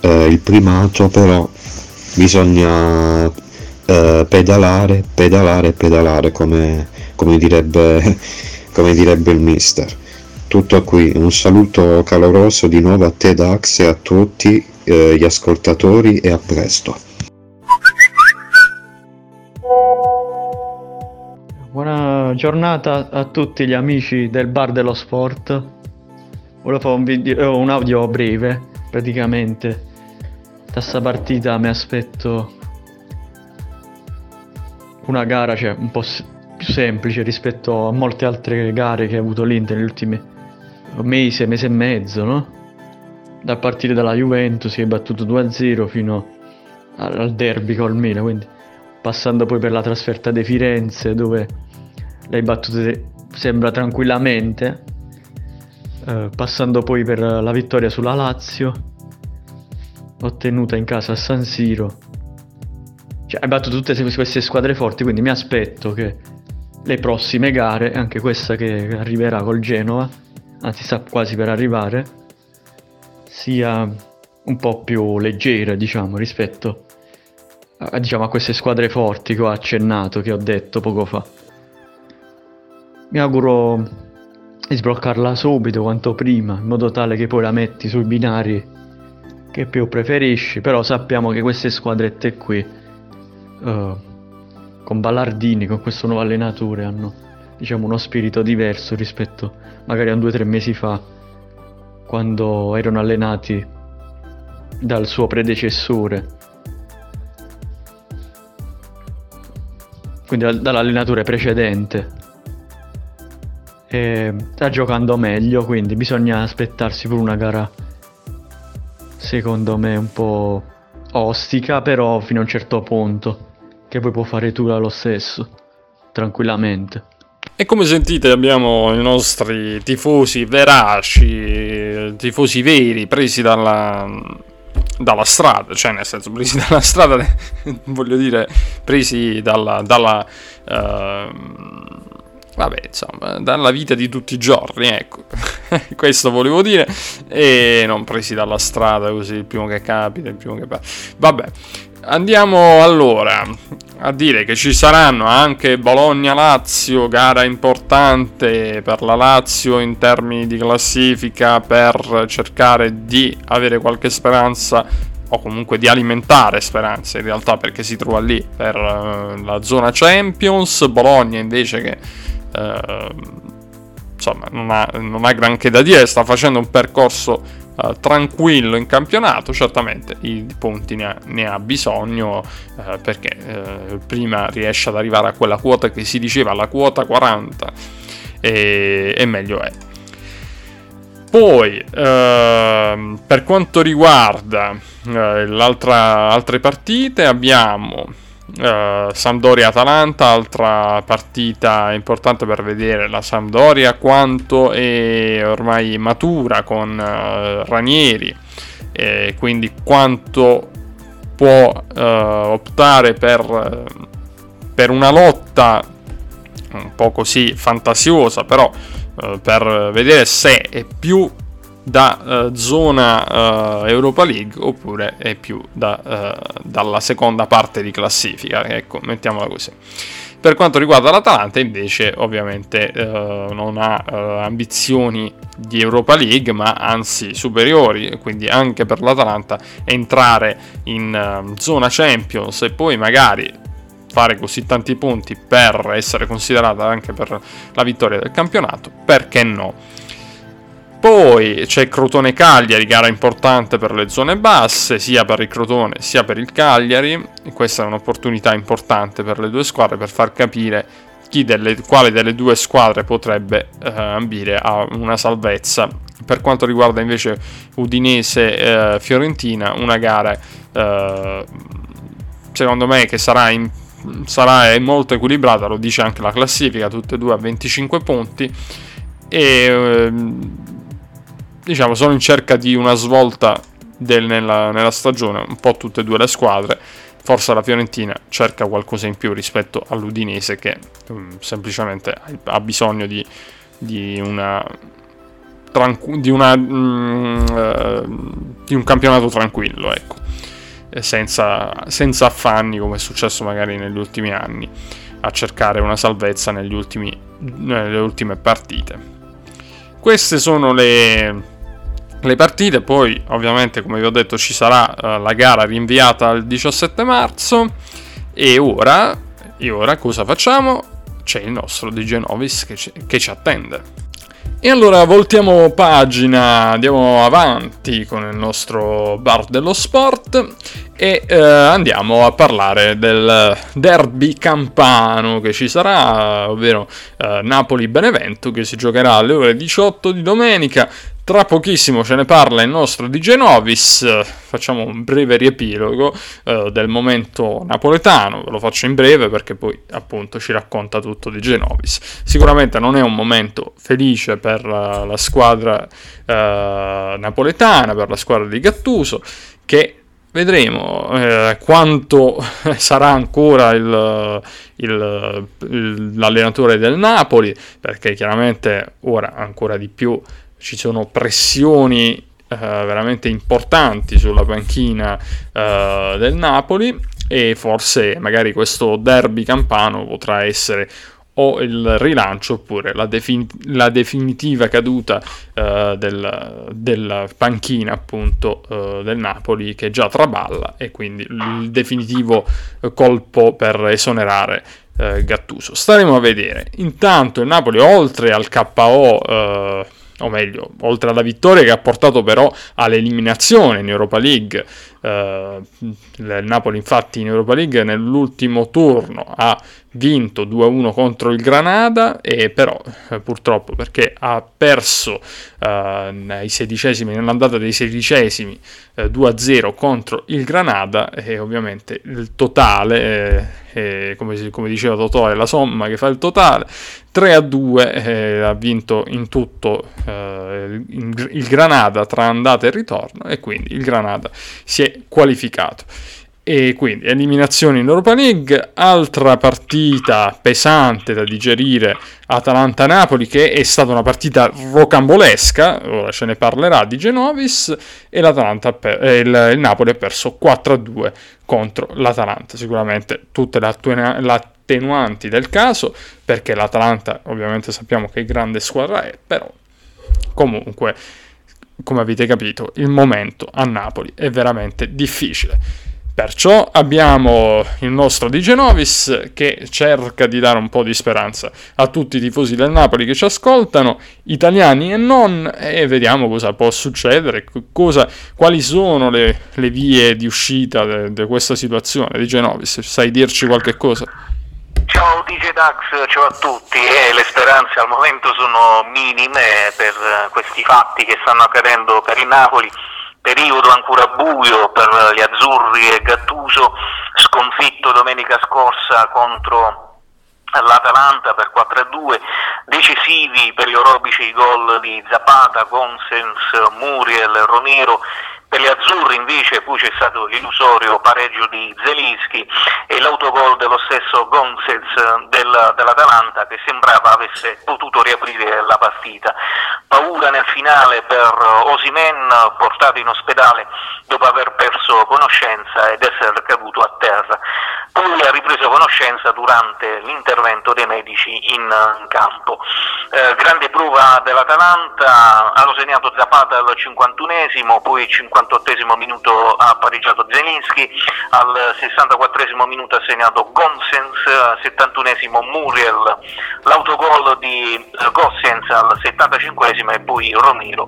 eh, il primato, però bisogna eh, pedalare, pedalare, pedalare, come, come, direbbe, come direbbe il mister. Tutto qui, un saluto caloroso di nuovo a te Dax e a tutti eh, gli ascoltatori e a presto. Buona giornata a tutti gli amici del bar dello sport. Volevo fare un, video, eh, un audio breve, praticamente. Da sta partita mi aspetto una gara cioè, un po' più semplice rispetto a molte altre gare che ha avuto l'Inter negli ultimi mesi, mese e mezzo, no? Da partire dalla Juventus si è battuto 2-0 fino al derby col Milan, quindi passando poi per la trasferta di Firenze dove le hai battute sembra tranquillamente, eh, passando poi per la vittoria sulla Lazio, ottenuta in casa a San Siro. Cioè, hai battuto tutte queste squadre forti, quindi mi aspetto che le prossime gare, anche questa che arriverà col Genova, anzi sta quasi per arrivare, sia un po' più leggera, diciamo, rispetto a, diciamo, a queste squadre forti che ho accennato, che ho detto poco fa. Mi auguro di sbloccarla subito quanto prima, in modo tale che poi la metti sui binari che più preferisci, però sappiamo che queste squadrette qui uh, con Ballardini, con questo nuovo allenatore hanno diciamo uno spirito diverso rispetto magari a due o tre mesi fa quando erano allenati dal suo predecessore. Quindi dall'allenatore precedente. E sta giocando meglio, quindi bisogna aspettarsi per una gara secondo me un po' ostica, però fino a un certo punto, che poi può fare tu lo stesso, tranquillamente. E come sentite abbiamo i nostri tifosi veraci, tifosi veri, presi dalla, dalla strada, cioè nel senso presi dalla strada, voglio dire, presi dalla... dalla uh, vabbè, insomma, dalla vita di tutti i giorni, ecco, questo volevo dire, e non presi dalla strada così, il primo che capita, il primo che va. Vabbè, andiamo allora a dire che ci saranno anche Bologna-Lazio, gara importante per la Lazio in termini di classifica per cercare di avere qualche speranza o comunque di alimentare speranze in realtà perché si trova lì per uh, la zona Champions, Bologna invece che Ehm, insomma non ha, non ha, granché da dire, sta facendo un percorso uh, tranquillo in campionato, certamente i punti ne ha, ne ha bisogno uh, perché uh, prima riesce ad arrivare a quella quota che si diceva, la quota 40 e, e meglio è. Poi, ehm, per quanto riguarda le altre partite, abbiamo Uh, Sampdoria-Atalanta, altra partita importante per vedere la Sampdoria quanto è ormai matura con uh, Ranieri e quindi quanto può uh, optare per, per, una lotta un po' così fantasiosa però per vedere se è più da uh, zona uh, Europa League oppure è più da, uh, dalla seconda parte di classifica, ecco, mettiamola così. Per quanto riguarda l'Atalanta, invece, ovviamente non ha ambizioni di Europa League, ma anzi superiori, quindi anche per l'Atalanta entrare in zona Champions e poi magari fare così tanti punti per essere considerata anche per la vittoria del campionato, perché no? Poi c'è Crotone Cagliari, gara importante per le zone basse, sia per il Crotone sia per il Cagliari. E questa è un'opportunità importante per le due squadre per far capire delle, quale delle due squadre potrebbe eh, ambire a una salvezza. Per quanto riguarda invece Udinese-Fiorentina, eh, una gara eh, secondo me che sarà, in, sarà molto equilibrata, lo dice anche la classifica, tutte e due a 25 punti. E ehm, diciamo, sono in cerca di una svolta del, nella, nella stagione, un po' tutte e due le squadre. Forse la Fiorentina cerca qualcosa in più rispetto all'Udinese che um, semplicemente ha bisogno di, di una di, una, mm, uh, di, un campionato tranquillo, ecco, senza, senza, affanni come è successo magari negli ultimi anni, a cercare una salvezza ultimi, nelle ultime partite. Queste sono le, le partite, poi ovviamente come vi ho detto ci sarà uh, la gara rinviata al 17 marzo e ora, e ora cosa facciamo? C'è il nostro DJ Novis che ci, che ci attende. E allora voltiamo pagina, andiamo avanti con il nostro bar dello sport e eh, andiamo a parlare del derby campano che ci sarà, ovvero eh, Napoli-Benevento che si giocherà alle ore 18 di domenica tra pochissimo ce ne parla il nostro DJ Novis, facciamo un breve riepilogo eh, del momento napoletano, ve lo faccio in breve perché poi appunto ci racconta tutto DJ Novis. Sicuramente non è un momento felice per la, la squadra eh, napoletana, per la squadra di Gattuso, che vedremo eh, quanto sarà ancora il, il, il, l'allenatore del Napoli, perché chiaramente ora ancora di più ci sono pressioni Uh, veramente importanti sulla panchina uh, del Napoli e forse magari questo derby campano potrà essere o il rilancio oppure la, defin- la definitiva caduta uh, del, della panchina appunto del Napoli che già traballa e quindi il definitivo colpo per esonerare Gattuso. Staremo a vedere. Intanto il Napoli oltre al KO o meglio, oltre alla vittoria che ha portato però all'eliminazione in Europa League. Eh, il Napoli infatti in Europa League nell'ultimo turno ha vinto 2-1 contro il Granada e però eh, purtroppo perché ha perso eh, sedicesimi, nell'andata dei sedicesimi eh, 2-0 contro il Granada e ovviamente il totale eh, come, come, diceva Totò, è la somma che fa il totale. 3 a 2 eh, ha vinto in tutto eh, il Granada tra andata e ritorno e quindi il Granada si è qualificato. E quindi eliminazione in Europa League, altra partita pesante da digerire Atalanta-Napoli che è stata una partita rocambolesca, ora ce ne parlerà di Genovis e per, eh, il, il, Napoli ha perso 4-2 contro l'Atalanta, sicuramente tutte le, attuen- le attenuanti del caso perché l'Atalanta ovviamente sappiamo che grande squadra è, però comunque come avete capito il momento a Napoli è veramente difficile. Perciò abbiamo il nostro Di Genovis che cerca di dare un po' di speranza a tutti i tifosi del Napoli che ci ascoltano, italiani e non, e vediamo cosa può succedere, cosa, quali sono le, le vie di uscita di questa situazione. Di Genovis, sai dirci qualche cosa? Ciao DJ Dax, ciao a tutti. Eh, le speranze al momento sono minime per questi fatti che stanno accadendo per il Napoli periodo ancora buio per gli azzurri e Gattuso, sconfitto domenica scorsa contro l'Atalanta per 4-2, decisivi per gli orobici i gol di Zapata, Gonsens, Muriel, Romero per gli azzurri invece poi c'è stato l'illusorio pareggio di Zelinski e l'autogol dello stesso Gonzez eh, del, dell'Atalanta che sembrava avesse potuto riaprire la partita. Paura nel finale per Osimen portato in ospedale dopo aver perso conoscenza ed essere caduto a terra. Poi ha ripreso conoscenza durante l'intervento dei medici in eh, campo. Eh, grande prova dell'Atalanta, hanno segnato Zapata al 51esimo, poi 50 48 minuto ha pareggiato Zelensky, al 64 minuto ha segnato Gonsens, al 71 Muriel, l'autogol di eh, Gosens al 75 e poi Romero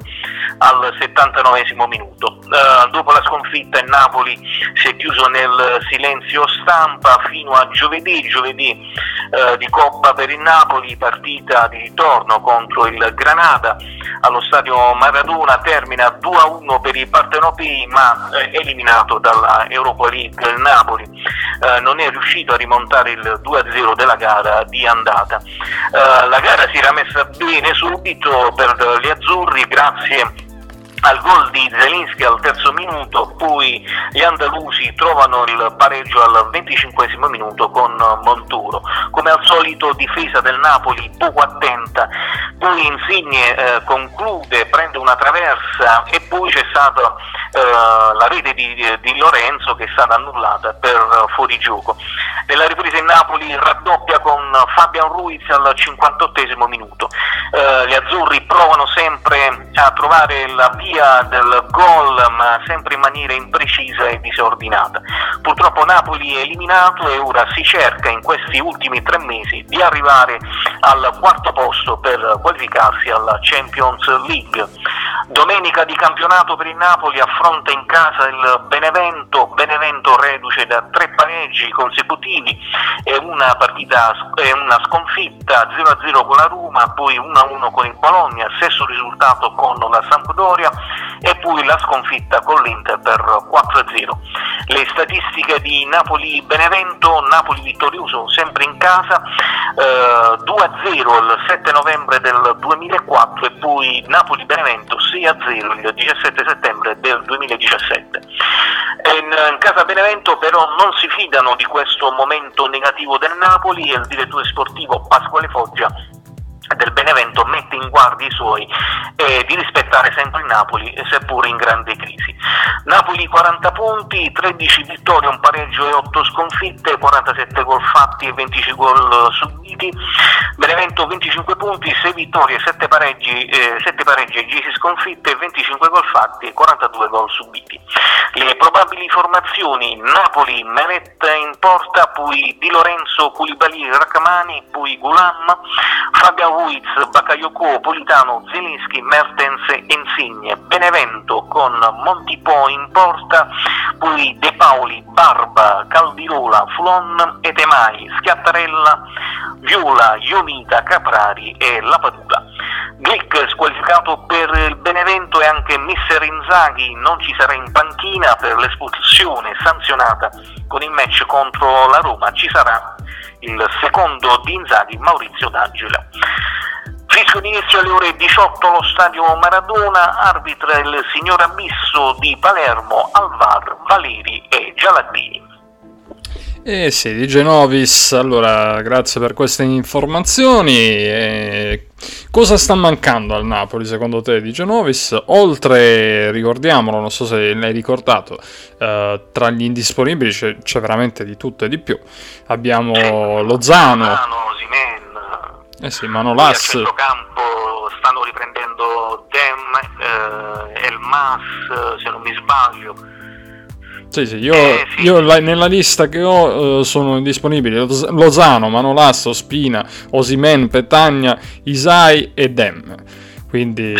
al 79 minuto. Eh, dopo la sconfitta il Napoli si è chiuso nel silenzio stampa fino a giovedì, giovedì eh, di Coppa per il Napoli, partita di ritorno contro il Granada allo stadio Maradona, termina 2-1 per i partenopei ma eh, eliminato dalla Europa League il Napoli, eh, non è riuscito a rimontare il 2-0 della gara di andata. Eh, la gara si era messa bene subito per gli azzurri grazie al gol di Zelinski al terzo minuto, poi gli andalusi trovano il pareggio al 25 minuto con Monturo. Come al solito difesa del Napoli poco attenta, poi Insigne eh, conclude, prende una traversa e poi c'è stata eh, la rete di, di, Lorenzo che è stata annullata per fuorigioco. Nella ripresa in Napoli raddoppia con Fabian Ruiz al 58 minuto. Eh, gli azzurri provano sempre a trovare la via via del gol ma sempre in maniera imprecisa e disordinata. Purtroppo Napoli è eliminato e ora si cerca in questi ultimi tre mesi di arrivare al quarto posto per qualificarsi alla Champions League. Domenica di campionato per il Napoli affronta in casa il Benevento, Benevento reduce da tre pareggi consecutivi e una partita e una sconfitta 0-0 con la Roma, poi 1-1 con il Bologna, stesso risultato con la Sampdoria e poi la sconfitta con l'Inter per 4-0. Le statistiche di Napoli-Benevento, Napoli vittorioso sempre in casa, eh, 2-0 il 7 novembre del 2004 e poi Napoli-Benevento 6-0 il 17 settembre del 2017. In, in casa Benevento però non si fidano di questo momento negativo del Napoli e il direttore sportivo Pasquale Foggia del Benevento mette in guardia i suoi eh, di rispettare sempre il Napoli, seppur in grande crisi. Napoli 40 punti, 13 vittorie, un pareggio e 8 sconfitte, 47 gol fatti e 25 gol subiti. Benevento 25 punti, 6 vittorie, 7 pareggi, eh, 7 pareggi e 10 sconfitte, 25 gol fatti e 42 gol subiti. Le probabili formazioni Napoli, Menetta in porta, poi Di Lorenzo, Culibali, Racamani, poi Gulam, Fabian Ruiz, Bakayoko, Politano, Zelinski, Mertens e Insigne, Benevento con Montipo in porta, poi De Paoli, Barba, Caldirola, Flon e Temai, Schiattarella, Viola, Iomita, Caprari e Lapadula. Glick squalificato per il Benevento e anche Mister Inzaghi non ci sarà in panchina per l'espulsione sanzionata con il match contro la Roma, ci sarà il secondo di Inzaghi Maurizio D'Angelo. Fischio d'inizio alle ore 18 allo stadio Maradona, arbitra il signor Abisso di Palermo, Alvar, Valeri e Gialadini. Eh sì, di Genovis, allora grazie per queste informazioni. Eh, cosa sta mancando al Napoli secondo te di Genovis? Oltre, ricordiamolo, non so se l'hai ricordato, eh, tra gli indisponibili c'è, c'è, veramente di tutto e di più. Abbiamo Lozano. Lozano, Simen. Eh sì, Manolas. Sì, sì, io, eh, sì. io la, nella lista che ho uh, sono disponibili Lozano, Manolasso, Spina, Osimen, Petagna, Isai e Dem. Quindi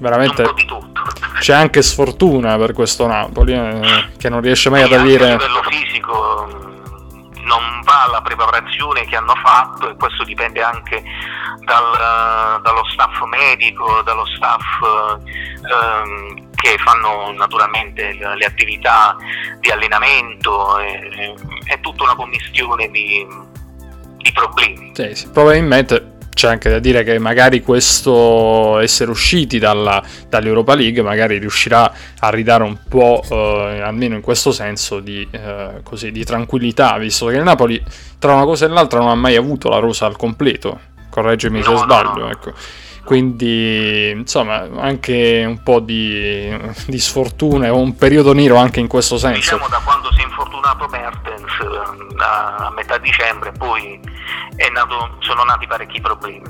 veramente c'è anche sfortuna per questo Napoli eh, che non riesce mai sì, a dire... A livello fisico mm, non va la preparazione che hanno fatto e questo dipende anche dal, dallo staff medico, dallo staff um, che fanno naturalmente le attività di allenamento, è, è tutta una commistione di, di problemi. Sì, sì, probabilmente c'è anche da dire che magari questo essere usciti dalla, dall'Europa League magari riuscirà a ridare un po', eh, almeno in questo senso, di, eh, così, di, tranquillità, visto che il Napoli tra una cosa e l'altra non ha mai avuto la rosa al completo, correggimi no, se sbaglio. No, no. Ecco. Quindi insomma anche un po' di, di sfortuna un periodo nero anche in questo senso. Diciamo da quando si è infortunato Mertens eh, a metà dicembre, poi nato, sono nati parecchi problemi.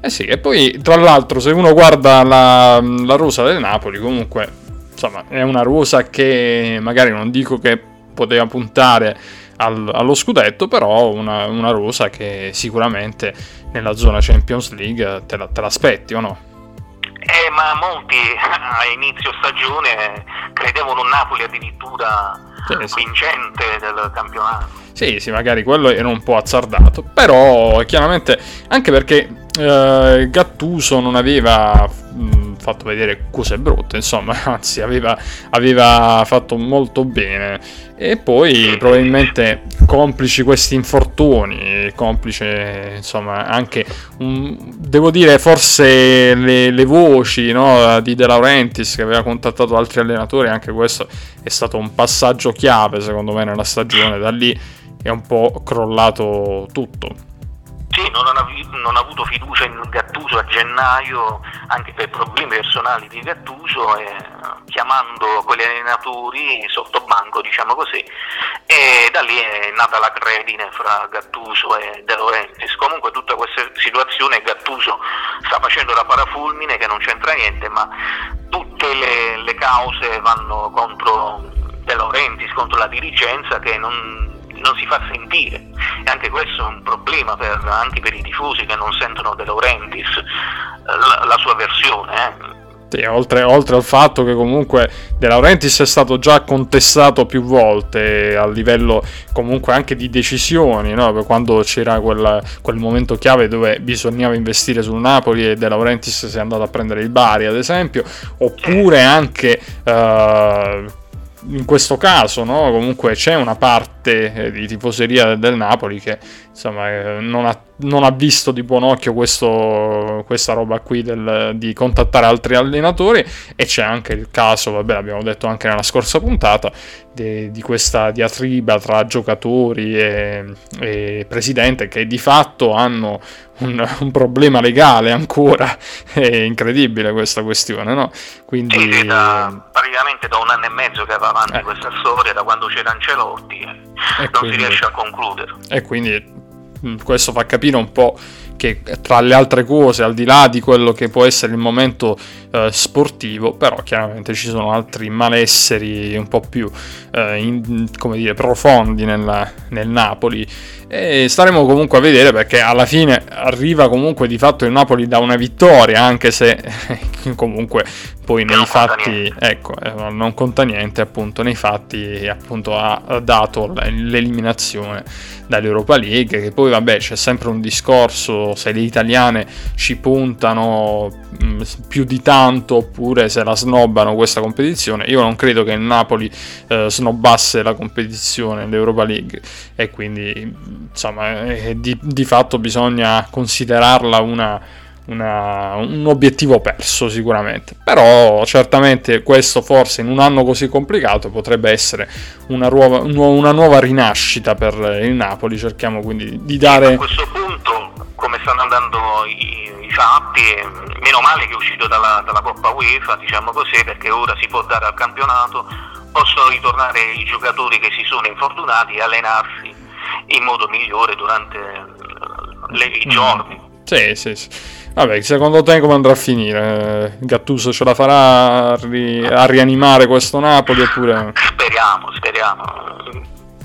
Eh sì, e poi tra l'altro se uno guarda la, la rosa del Napoli, comunque insomma è una rosa che magari non dico che poteva puntare al, allo scudetto, però una, una, rosa che sicuramente nella zona Champions League te, la, te l'aspetti o no? Eh, ma molti a inizio stagione credevano un Napoli addirittura sì, sì. vincente del campionato. Sì, sì, magari quello era un po' azzardato, però chiaramente anche perché eh, Gattuso non aveva mh, fatto vedere cose brutte, insomma, anzi aveva, aveva fatto molto bene. E poi probabilmente complici questi infortuni, complice insomma anche, un, devo dire, forse le, le voci no, di De Laurentiis che aveva contattato altri allenatori, anche questo è stato un passaggio chiave secondo me nella stagione, da lì è un po' crollato tutto. Sì, non ha, non ha, avuto fiducia in Gattuso a gennaio anche per problemi personali di Gattuso e chiamando quegli allenatori sotto banco, diciamo così, e da lì è nata la credine fra Gattuso e De Laurentiis. Comunque tutta questa situazione Gattuso sta facendo la parafulmine che non c'entra niente, ma tutte le, le cause vanno contro De Laurentiis, contro la dirigenza che non non si fa sentire e anche questo è un problema per, anche per i tifosi che non sentono De Laurentiis la, la sua versione. Eh. Sì, oltre, oltre, al fatto che comunque De Laurentiis è stato già contestato più volte a livello comunque anche di decisioni, no? quando c'era quel, quel, momento chiave dove bisognava investire sul Napoli e De Laurentiis si è andato a prendere il Bari ad esempio, oppure anche uh, in questo caso, no? comunque c'è una parte eh, di tifoseria del Napoli che insomma, eh, non, ha, non, ha, visto di buon occhio questo, questa roba qui del, di contattare altri allenatori e c'è anche il caso, vabbè l'abbiamo detto anche nella scorsa puntata, de, di questa diatriba tra giocatori e, e, presidente che di fatto hanno un, un, problema legale ancora, è incredibile questa questione, no? Quindi... Sì, da, praticamente da un anno e mezzo che va avanti eh. questa storia, da quando c'era Ancelotti, e non quindi, si riesce a concludere. E quindi Mm, questo fa capire un po' che tra le altre cose, al di là di quello che può essere il momento eh, sportivo, però chiaramente ci sono altri malesseri un po' più eh, in, come dire, profondi nella, nel Napoli. E staremo comunque a vedere perché alla fine arriva comunque di fatto il Napoli da una vittoria, anche se comunque poi nei fatti, ecco, eh, non conta niente, appunto, nei fatti appunto ha dato l'eliminazione dall'Europa League, che poi vabbè c'è sempre un discorso se le italiane ci puntano mm, più di tanto oppure se la snobbano questa competizione. Io non credo che il Napoli eh, snobbasse la competizione, l'Europa League e quindi insomma eh, di, di fatto bisogna considerarla una una, un obiettivo perso sicuramente. Però certamente questo forse in un anno così complicato potrebbe essere una nuova, una nuova rinascita per il Napoli. Cerchiamo quindi di dare... A questo punto, come stanno andando i, i fatti, meno male che è uscito dalla, dalla Coppa UEFA, diciamo così, perché ora si può dare al campionato, possono ritornare i giocatori che si sono infortunati e allenarsi in modo migliore durante le, i mm. giorni. Sì, sì, sì. Vabbè, secondo te come andrà a finire? Gattuso ce la farà a, ri- a rianimare questo Napoli oppure... Speriamo, speriamo.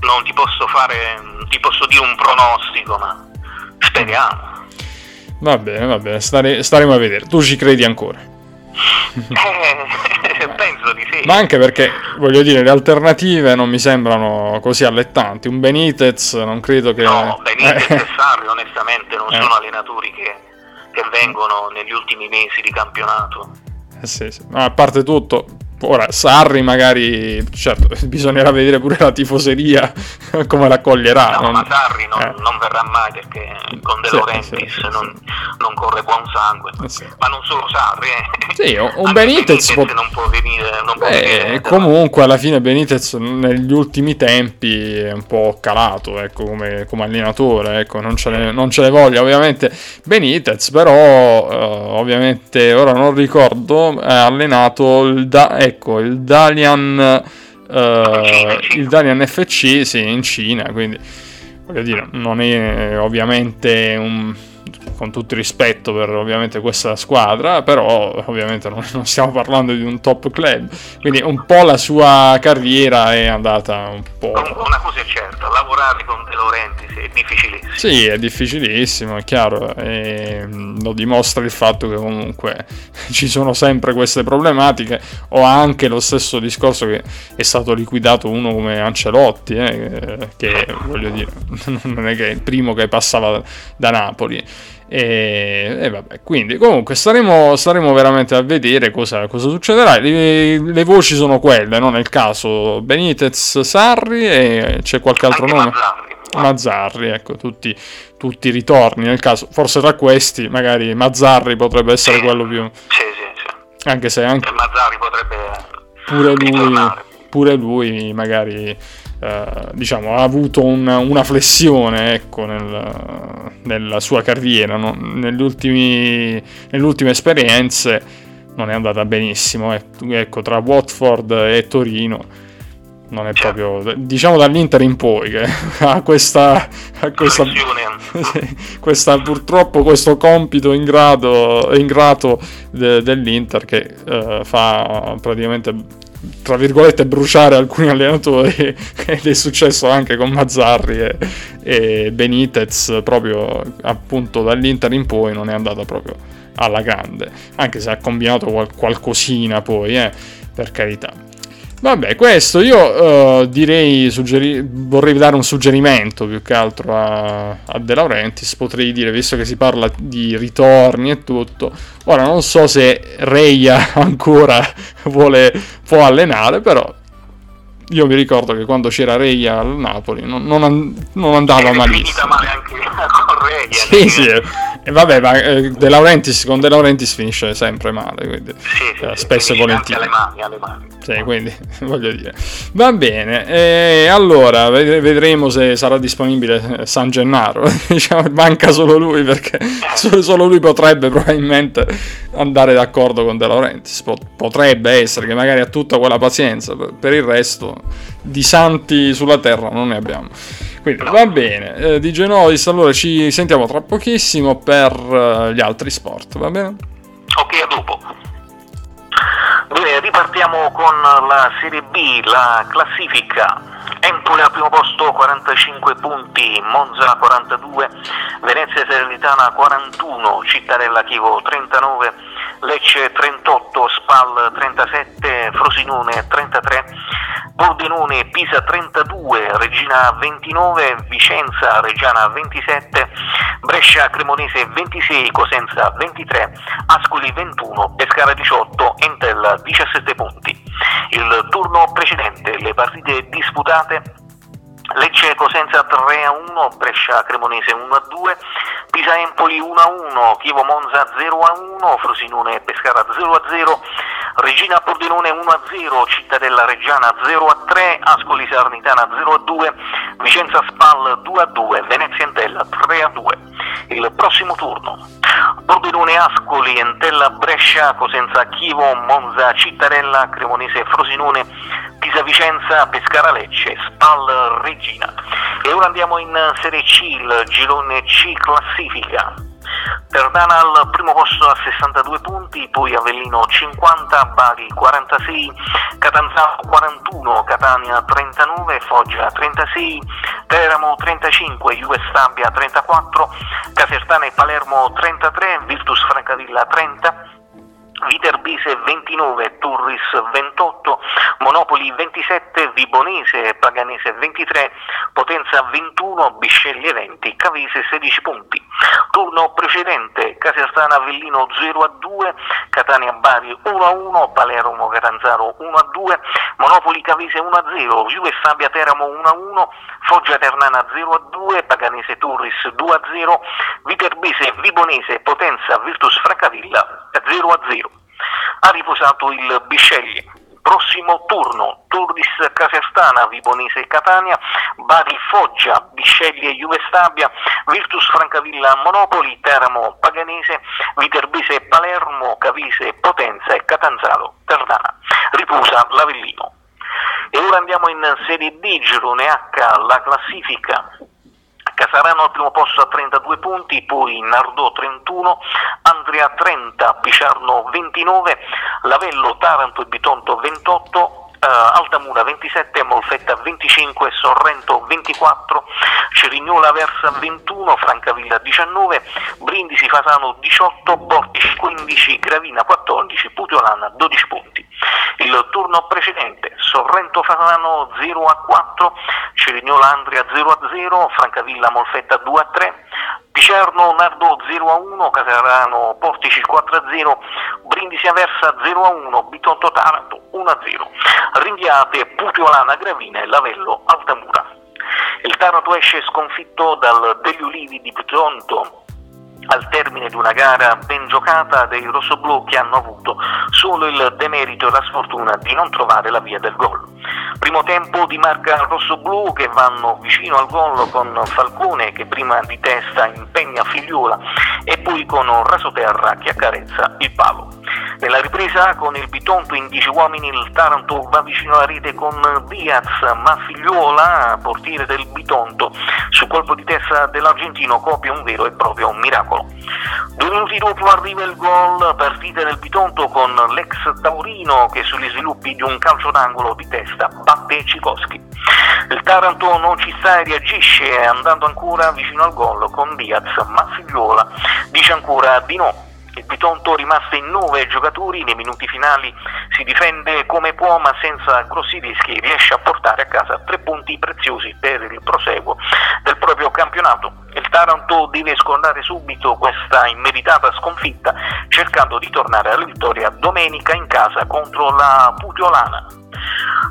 Non ti posso fare, ti posso dire un pronostico, ma speriamo. Va bene, va bene, Stare- staremo a vedere. Tu ci credi ancora? Eh, penso di sì. Ma anche perché, voglio dire, le alternative non mi sembrano così allettanti. Un Benitez non credo che... No, Benitez e Sarri onestamente non eh. sono allenatori che che vengono negli ultimi mesi di campionato. Eh sì, sì. Ma a parte tutto, Ora, Sarri magari, certo, bisognerà vedere pure la tifoseria come l'accoglierà. No, non... ma Sarri non, eh. non verrà mai perché con De Sì, Laurentiis sì, sì, non, non corre buon sangue. Eh, sì. Ma non solo Sarri, eh. Sì, un- Anche Benitez può- non può venire. Non può Beh, venire comunque alla fine Benitez negli ultimi tempi è un po' calato ecco, come, come allenatore, ecco, non, ce ne, non ce ne voglia ovviamente Benitez, però eh, ovviamente ora non ricordo, ha allenato il, Da- ecco, il Dalian, eh, il Dalian FC sì, in Cina, quindi voglio dire, non è ovviamente un con tutto il rispetto per ovviamente questa squadra, però ovviamente non, non stiamo parlando di un top club, quindi un po' la sua carriera è andata un po'... Una cosa è certa, lavorare con De Laurentiis è difficilissimo. Sì, è difficilissimo, è chiaro, e lo dimostra il fatto che comunque ci sono sempre queste problematiche, o anche lo stesso discorso che è stato liquidato uno come Ancelotti, eh, che voglio dire, non è che è il primo che passava da Napoli. E, e vabbè, quindi comunque staremo, staremo veramente a vedere cosa, cosa succederà. Le, le voci sono quelle, no? Nel caso Benitez, Sarri e c'è qualche altro Anche nome? Mazzarri. Mazzarri, ecco, tutti, tutti ritorni. Nel caso, forse tra questi, magari Mazzarri potrebbe essere quello più. Sì, sì, sì. Anche se anche Mazzarri potrebbe pure lui, ritornare. pure lui magari eh, diciamo, ha avuto un- una flessione ecco, nel- nella sua carriera. no? Negli ultimi, nelle ultime esperienze non è andata benissimo. eh. Ecco, tra Watford e Torino. Non è proprio, diciamo dall'Inter in poi, che ha questa, ha questa questa, purtroppo questo compito ingrato, ingrato de- dell'Inter che eh, fa praticamente tra virgolette bruciare alcuni allenatori. Ed è successo anche con Mazzarri e, e Benitez proprio appunto dall'Inter in poi non è andata proprio alla grande. Anche se ha combinato qual- qualcosina poi eh, per carità Vabbè, questo io eh, direi, suggeri- vorrei dare un suggerimento più che altro a, a De Laurentiis, potrei dire, visto che si parla di ritorni e tutto, ora non so se Reia ancora vuole, può allenare, però io mi ricordo che quando c'era Reia al Napoli non, non non andava È malissimo. finita male anche con Regia. Sì, sì, e vabbè, ma eh, De Laurentiis con De Laurentiis finisce sempre male, quindi Sì, sì, eh, spesso e volentieri. Alle mani, alle mani. Sì, quindi voglio dire. Va bene, e allora ved- vedremo se sarà disponibile eh, San Gennaro. diciamo, manca solo lui perché solo, lui potrebbe probabilmente andare d'accordo con De Laurentiis. Po- potrebbe essere che magari ha tutta quella pazienza, per il resto di santi sulla terra non ne abbiamo. Quindi va bene, eh, di Genovis allora ci sentiamo tra pochissimo per eh, gli altri sport, va bene? Ok, a dopo. Bene, ripartiamo con la Serie B, la classifica. Empoli al primo posto 45 punti, Monza 42, Venezia Salernitana 41, Cittadella Chivo 39, Lecce 38, Spal 37, Frosinone 33, Pordenone Pisa 32, Regina 29, Vicenza Reggiana 27, Brescia Cremonese 26, Cosenza 23, Ascoli 21, Pescara 18, Entel 17 punti. Il turno precedente, le partite disputate Lecce Cosenza 3 a 1, Brescia Cremonese 1 a 2, Pisa Empoli 1 a 1, Chievo Monza 0 a 1, Frosinone Pescara 0 a 0, Regina Pordenone 1 a 0, Cittadella Reggiana 0 a 3, Ascoli Sarnitana 0 a 2, Vicenza Spal 2 a 2, Venezia Entella 3 a 2. Il prossimo turno. Pordenone Ascoli, Entella Brescia, Cosenza Chievo, Monza Cittadella, Cremonese Frosinone, Pisa Vicenza, Pescara Lecce, Spal Regina. E ora andiamo in Serie C, il girone C classifica. Perdana al primo posto a 62 punti, poi Avellino 50, Bari 46, Catanzaro 41, Catania 39, Foggia 36, Teramo 35, Juve Stabia 34, Casertana e Palermo 33, Virtus Francavilla 30, Viterbese 29, Turris 28, Monopoli 27, Vibonese, Paganese 23, Potenza 21, Bisceglie 20, Cavese 16 punti. Turno precedente, Casertana Avellino 0 a 2, Catania Bari 1 a 1, Palermo Catanzaro 1 a 2, Monopoli Cavese 1 a 0, Juve Stabia Teramo 1 a 1, Foggia Ternana 0 a 2, Paganese Turris 2 a 0, Viterbese Vibonese Potenza Virtus Francavilla 0 a 0 ha riposato il Bisceglie. Prossimo turno, Turris Casertana, Vibonese Catania, Bari Foggia, Bisceglie Juve Stabia, Virtus Francavilla Monopoli, Teramo Paganese, Viterbese Palermo, Cavise Potenza e Catanzaro Ternana. Riposa l'Avellino. E ora andiamo in Serie D, Girone H, la classifica. Casarano al primo posto a 32 punti, poi Nardò 31, Andrea 30, Piciarno 29, Lavello, Taranto e Bitonto 28, Uh, Altamura 27, Molfetta 25, Sorrento 24, Cerignola Versa 21, Francavilla 19, Brindisi Fasano 18, Portici 15, Gravina 14, Putiolana 12 punti. Il turno precedente, Sorrento Fasano 0 a 4, Cerignola Andria 0 a 0, Francavilla Molfetta 2 a 3, Picerno Nardo 0 a 1, Caserano Portici 4 a 0, Brindisi Aversa 0 a 1, Bitonto Taranto 1 a 0, Rinviate Putiolana Gravina e Lavello Altamura. Il Taranto esce sconfitto dal Degli Ulivi di Bitonto al termine di una gara ben giocata dei rossoblù che hanno avuto solo il demerito e la sfortuna di non trovare la via del gol. Primo tempo di marca rossoblù che vanno vicino al gol con Falcone che prima di testa impegna Figliola e poi con Rasoterra che accarezza il palo. Nella ripresa con il Bitonto in 10 uomini il Taranto va vicino alla rete con Diaz, ma Figliola, portiere del Bitonto, su colpo di testa dell'argentino copia un vero e proprio miracolo. Due minuti dopo arriva il gol, partita del Bitonto con l'ex Taurino che sugli sviluppi di un calcio d'angolo di testa batte Cicoschi. Il Taranto non ci sta e reagisce andando ancora vicino al gol con Diaz, ma Figliola dice ancora di no il Bitonto rimasto in nove giocatori, nei minuti finali si difende come può ma senza grossi rischi riesce a portare a casa tre punti preziosi per il proseguo del proprio campionato. Il Taranto deve scordare subito questa immeritata sconfitta cercando di tornare alla vittoria domenica in casa contro la Putiolana.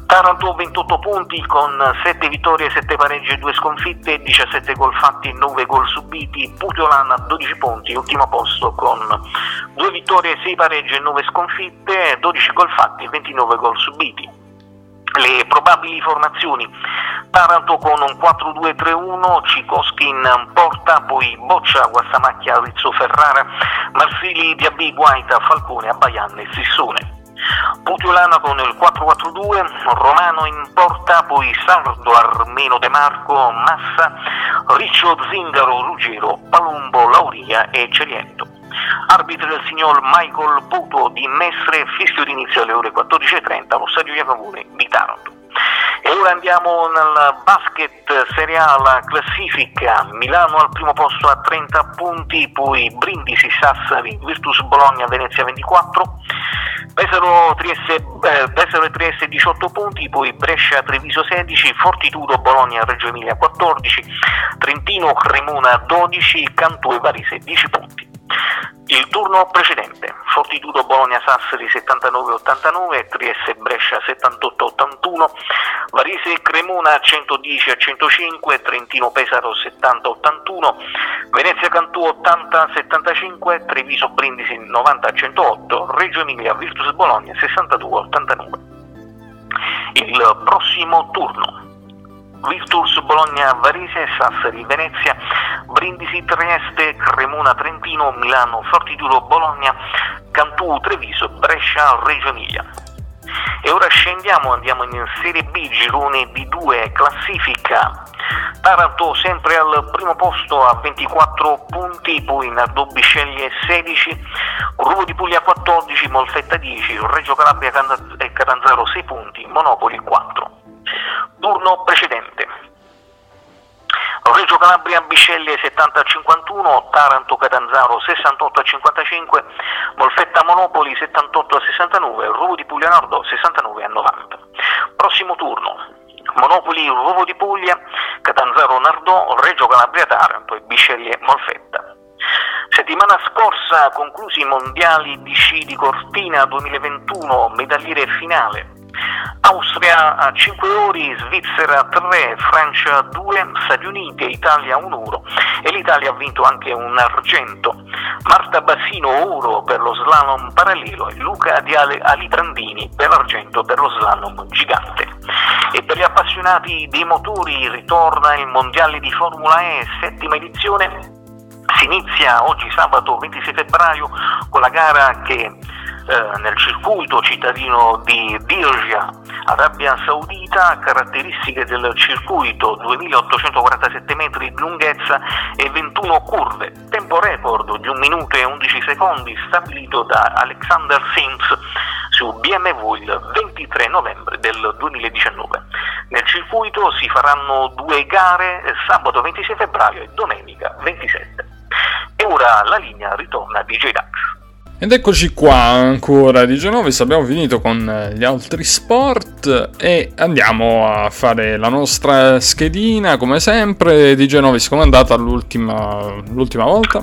Taranto 28 punti con 7 vittorie, 7 pareggi e 2 sconfitte, 17 gol fatti e 9 gol subiti, Putiolana 12 punti, ultimo posto con 2 vittorie, 6 pareggi e 9 sconfitte, 12 gol fatti e 29 gol subiti. Le probabili formazioni Taranto con un 4-2-3-1, Cicoschi in porta, poi Boccia, Guassamacchia, Rizzo Ferrara, Marsili, Diabì, Guaita, Falcone, Abaian e Sissone. Putiolana con il 4-4-2, Romano in porta, poi Sardo, Armeno De Marco, Massa, Riccio, Zingaro, Ruggero, Palumbo, Lauria e Celiento. Arbitro il signor Michael Puto di Mestre, fischio d'inizio alle ore 14.30 allo stadio Iacavone di Taranto. E ora andiamo nel basket Serie A, la classifica. Milano al primo posto a 30 punti, poi Brindisi, Sassari, Virtus Bologna, Venezia 24, Pesaro, Trieste, eh, Pesaro e Trieste 18 punti, poi Brescia, Treviso 16, Fortitudo, Bologna, Reggio Emilia 14, Trentino, Cremona 12, Cantù e Varise 10 punti. Il turno precedente, Fortitudo Bologna Sassari 79-89, Trieste Brescia 78-81, Varese Cremona 110-105, Trentino Pesaro 70-81, Venezia Cantù 80-75, Treviso Brindisi 90-108, Reggio Emilia Virtus Bologna 62-89. Il prossimo turno, Virtus Bologna Varese, Sassari Venezia, Brindisi Trieste, Cremona Trentino, Milano Fortitudo Bologna, Cantù Treviso, Brescia Reggio Emilia. E ora scendiamo, andiamo in Serie B, girone B2, classifica. Taranto sempre al primo posto a 24 punti, poi Nardò Bisceglie 16, Ruvo di Puglia 14, Molfetta 10, Reggio Calabria e Catanzaro 6 punti, Monopoli 4. Turno precedente. Reggio Calabria Bisceglie 70 a 51, Taranto Catanzaro 68 a 55, Molfetta Monopoli 78 a 69, Ruvo di Puglia Nord 69 a 90. Prossimo turno. Monopoli Ruvo di Puglia, Catanzaro Nardò, Reggio Calabria Taranto e Bisceglie Molfetta. Settimana scorsa conclusi i mondiali di sci di Cortina 2021, medagliere finale. Austria a 5 ore, Svizzera 3, Francia 2, Stati Uniti e Italia 1 euro e l'Italia ha vinto anche un argento. Marta Bassino oro per lo slalom parallelo e Luca Di Alitrandini per l'argento per lo slalom gigante. E per gli appassionati dei motori ritorna il mondiale di Formula E, settima edizione si inizia oggi sabato 26 febbraio con la gara che eh, nel circuito cittadino di Dirja, Arabia Saudita, caratteristiche del circuito 2847 metri di lunghezza e 21 curve, tempo record di 1 minuto e 11 secondi stabilito da Alexander Sims su BMW il 23 novembre del 2019. Nel circuito si faranno due gare sabato 26 febbraio e domenica 27. E ora la linea ritorna a DJ Dax. Ed eccoci qua ancora di Genovis, abbiamo finito con gli altri sport e andiamo a fare la nostra schedina come sempre. Di Genovis, come è andata l'ultima, l'ultima volta?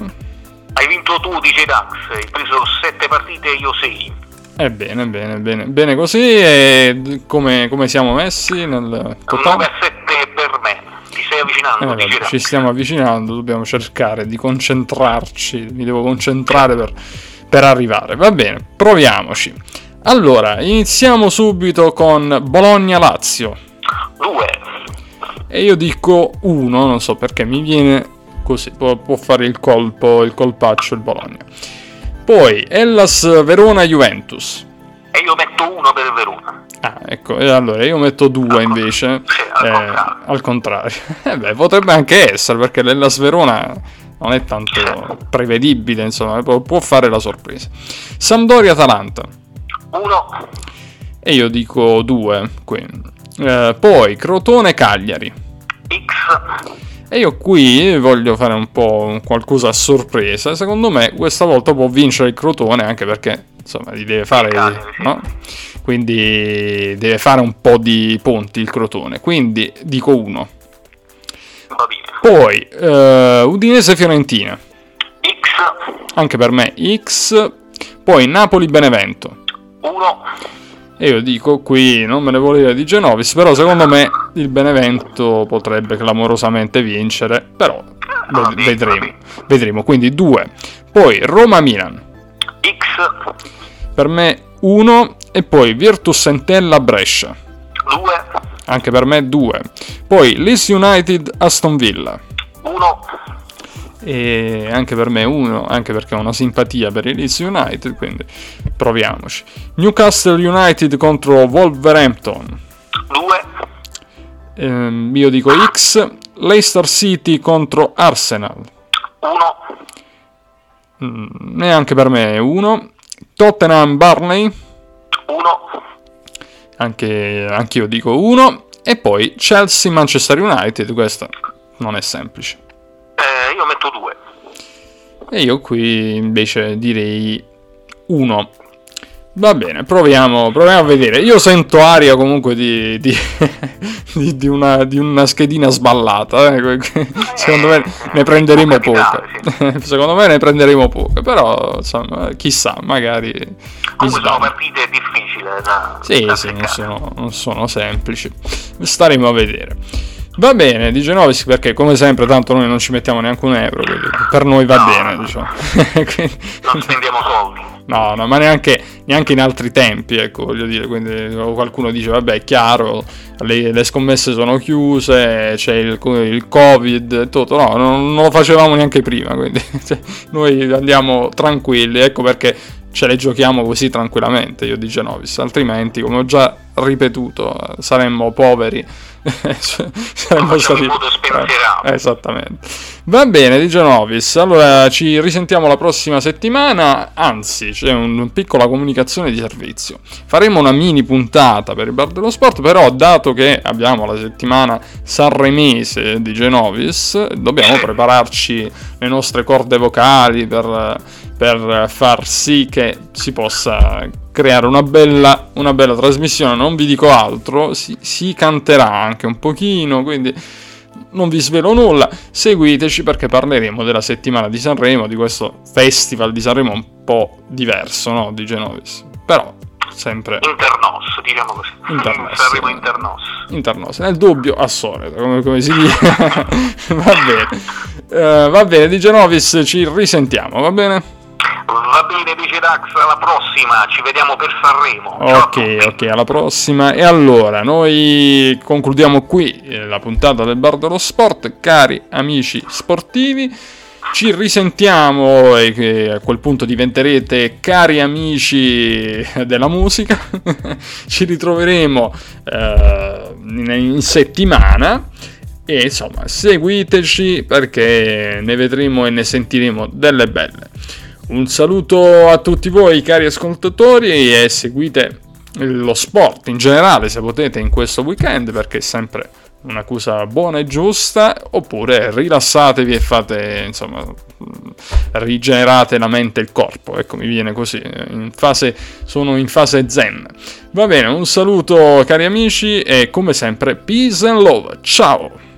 Hai vinto tu DJ Dax, hai preso 7 partite e io 6. Ebbene, bene, bene, bene così. E come, come siamo messi nel 9 totale? a 7 per me. Ti stai avvicinando, Eh, ci stiamo avvicinando, dobbiamo cercare di concentrarci, mi devo concentrare per, per arrivare. Va bene, proviamoci. Allora, iniziamo subito con Bologna-Lazio. 2, E io dico 1, non so perché mi viene così, può, può fare il colpo, il colpaccio il Bologna. Poi Hellas Verona-Juventus. e io metto 1 per Verona. Ah, ecco, e allora io metto 2 invece. Sì, al eh, contrario. al contrario. Eh beh, potrebbe anche essere perché l'Hellas Verona non è tanto prevedibile, insomma, può, fare la sorpresa. Sampdoria-Atalanta. 1, E io dico 2, quindi. Eh, poi Crotone-Cagliari. X, E io qui voglio fare un po' qualcosa a sorpresa. Secondo me questa volta può vincere il Crotone anche perché insomma gli deve fare, no? Quindi deve fare un po' di punti il Crotone. Quindi dico 1. va bene. Poi eh, Udinese-Fiorentina. X, Anche per me X. Poi Napoli-Benevento. 1, E io dico qui non me ne voleva di Genovis, però secondo me il Benevento potrebbe clamorosamente vincere, però ved- vedremo. Vedremo, quindi 2. Poi Roma-Milan, X, per me 1 e poi Virtus Entella-Brescia, 2, anche per me 2. Poi Leeds United-Aston Villa, 1, e anche per me 1, anche perché ho una simpatia per i Leeds United, quindi proviamoci. Newcastle United contro Wolverhampton. 2, Ehm, io dico X. Leicester City contro Arsenal. 1, Mm, neanche per me è 1. Tottenham Barney. 1, Anche, anche io dico 1. E poi Chelsea Manchester United. Questa non è semplice. eh, io metto 2. E io qui invece direi 1. Va bene, proviamo, proviamo a vedere. Io sento aria comunque di, di, di- di una, di una schedina sballata. eh. Secondo me ne prenderemo poche. Secondo me ne prenderemo poche. Però, insomma, chissà, magari Comunque sono partite difficili da Sì, da sì, non sono, non sono semplici. Staremo a vedere. Va bene, di Genovis perché come sempre tanto noi non ci mettiamo neanche un euro, per noi va No, bene, diciamo. Quindi- Non spendiamo soldi. No, no, ma neanche, neanche in altri tempi, ecco, voglio dire, quindi qualcuno dice, vabbè, è chiaro, le, le scommesse sono chiuse, c'è il, il covid tutto, no, non, non lo facevamo neanche prima, quindi cioè, noi andiamo tranquilli, ecco perché ce le giochiamo così tranquillamente, io di Genovis, altrimenti, come ho già ripetuto, saremmo poveri saremmo stati eh, esattamente. Va bene di Genovis allora ci risentiamo la prossima settimana. Anzi c'è una piccola comunicazione di servizio. Faremo una mini puntata per il bar dello sport però dato che abbiamo la settimana sanremese di Genovis dobbiamo prepararci le nostre corde vocali per per far sì che si possa creare una bella, una bella trasmissione. Non vi dico altro, si, si canterà anche un pochino, quindi non vi svelo nulla. Seguiteci perché parleremo della settimana di Sanremo, di questo festival di Sanremo un po' diverso, no? Di Genovis. Però sempre internos diciamo così internos Sanremo internos internos nel dubbio a solito come, come si dice va bene uh, va bene di Genovis ci risentiamo va bene Va bene, dice Dax, alla prossima, ci vediamo per Sanremo. Ok, ok, alla prossima. E allora, noi concludiamo qui eh, la puntata del Bar dello Sport, cari amici sportivi. Ci risentiamo e a quel punto diventerete cari amici della musica. ci ritroveremo eh, in settimana. E insomma, seguiteci perché ne vedremo e ne sentiremo delle belle. Un saluto a tutti voi cari ascoltatori e seguite lo sport in generale se potete in questo weekend perché è sempre una cosa buona e giusta oppure rilassatevi e fate insomma rigenerate la mente e il corpo. Ecco mi viene così in fase, sono in fase zen. Va bene un saluto cari amici e come sempre peace and love. Ciao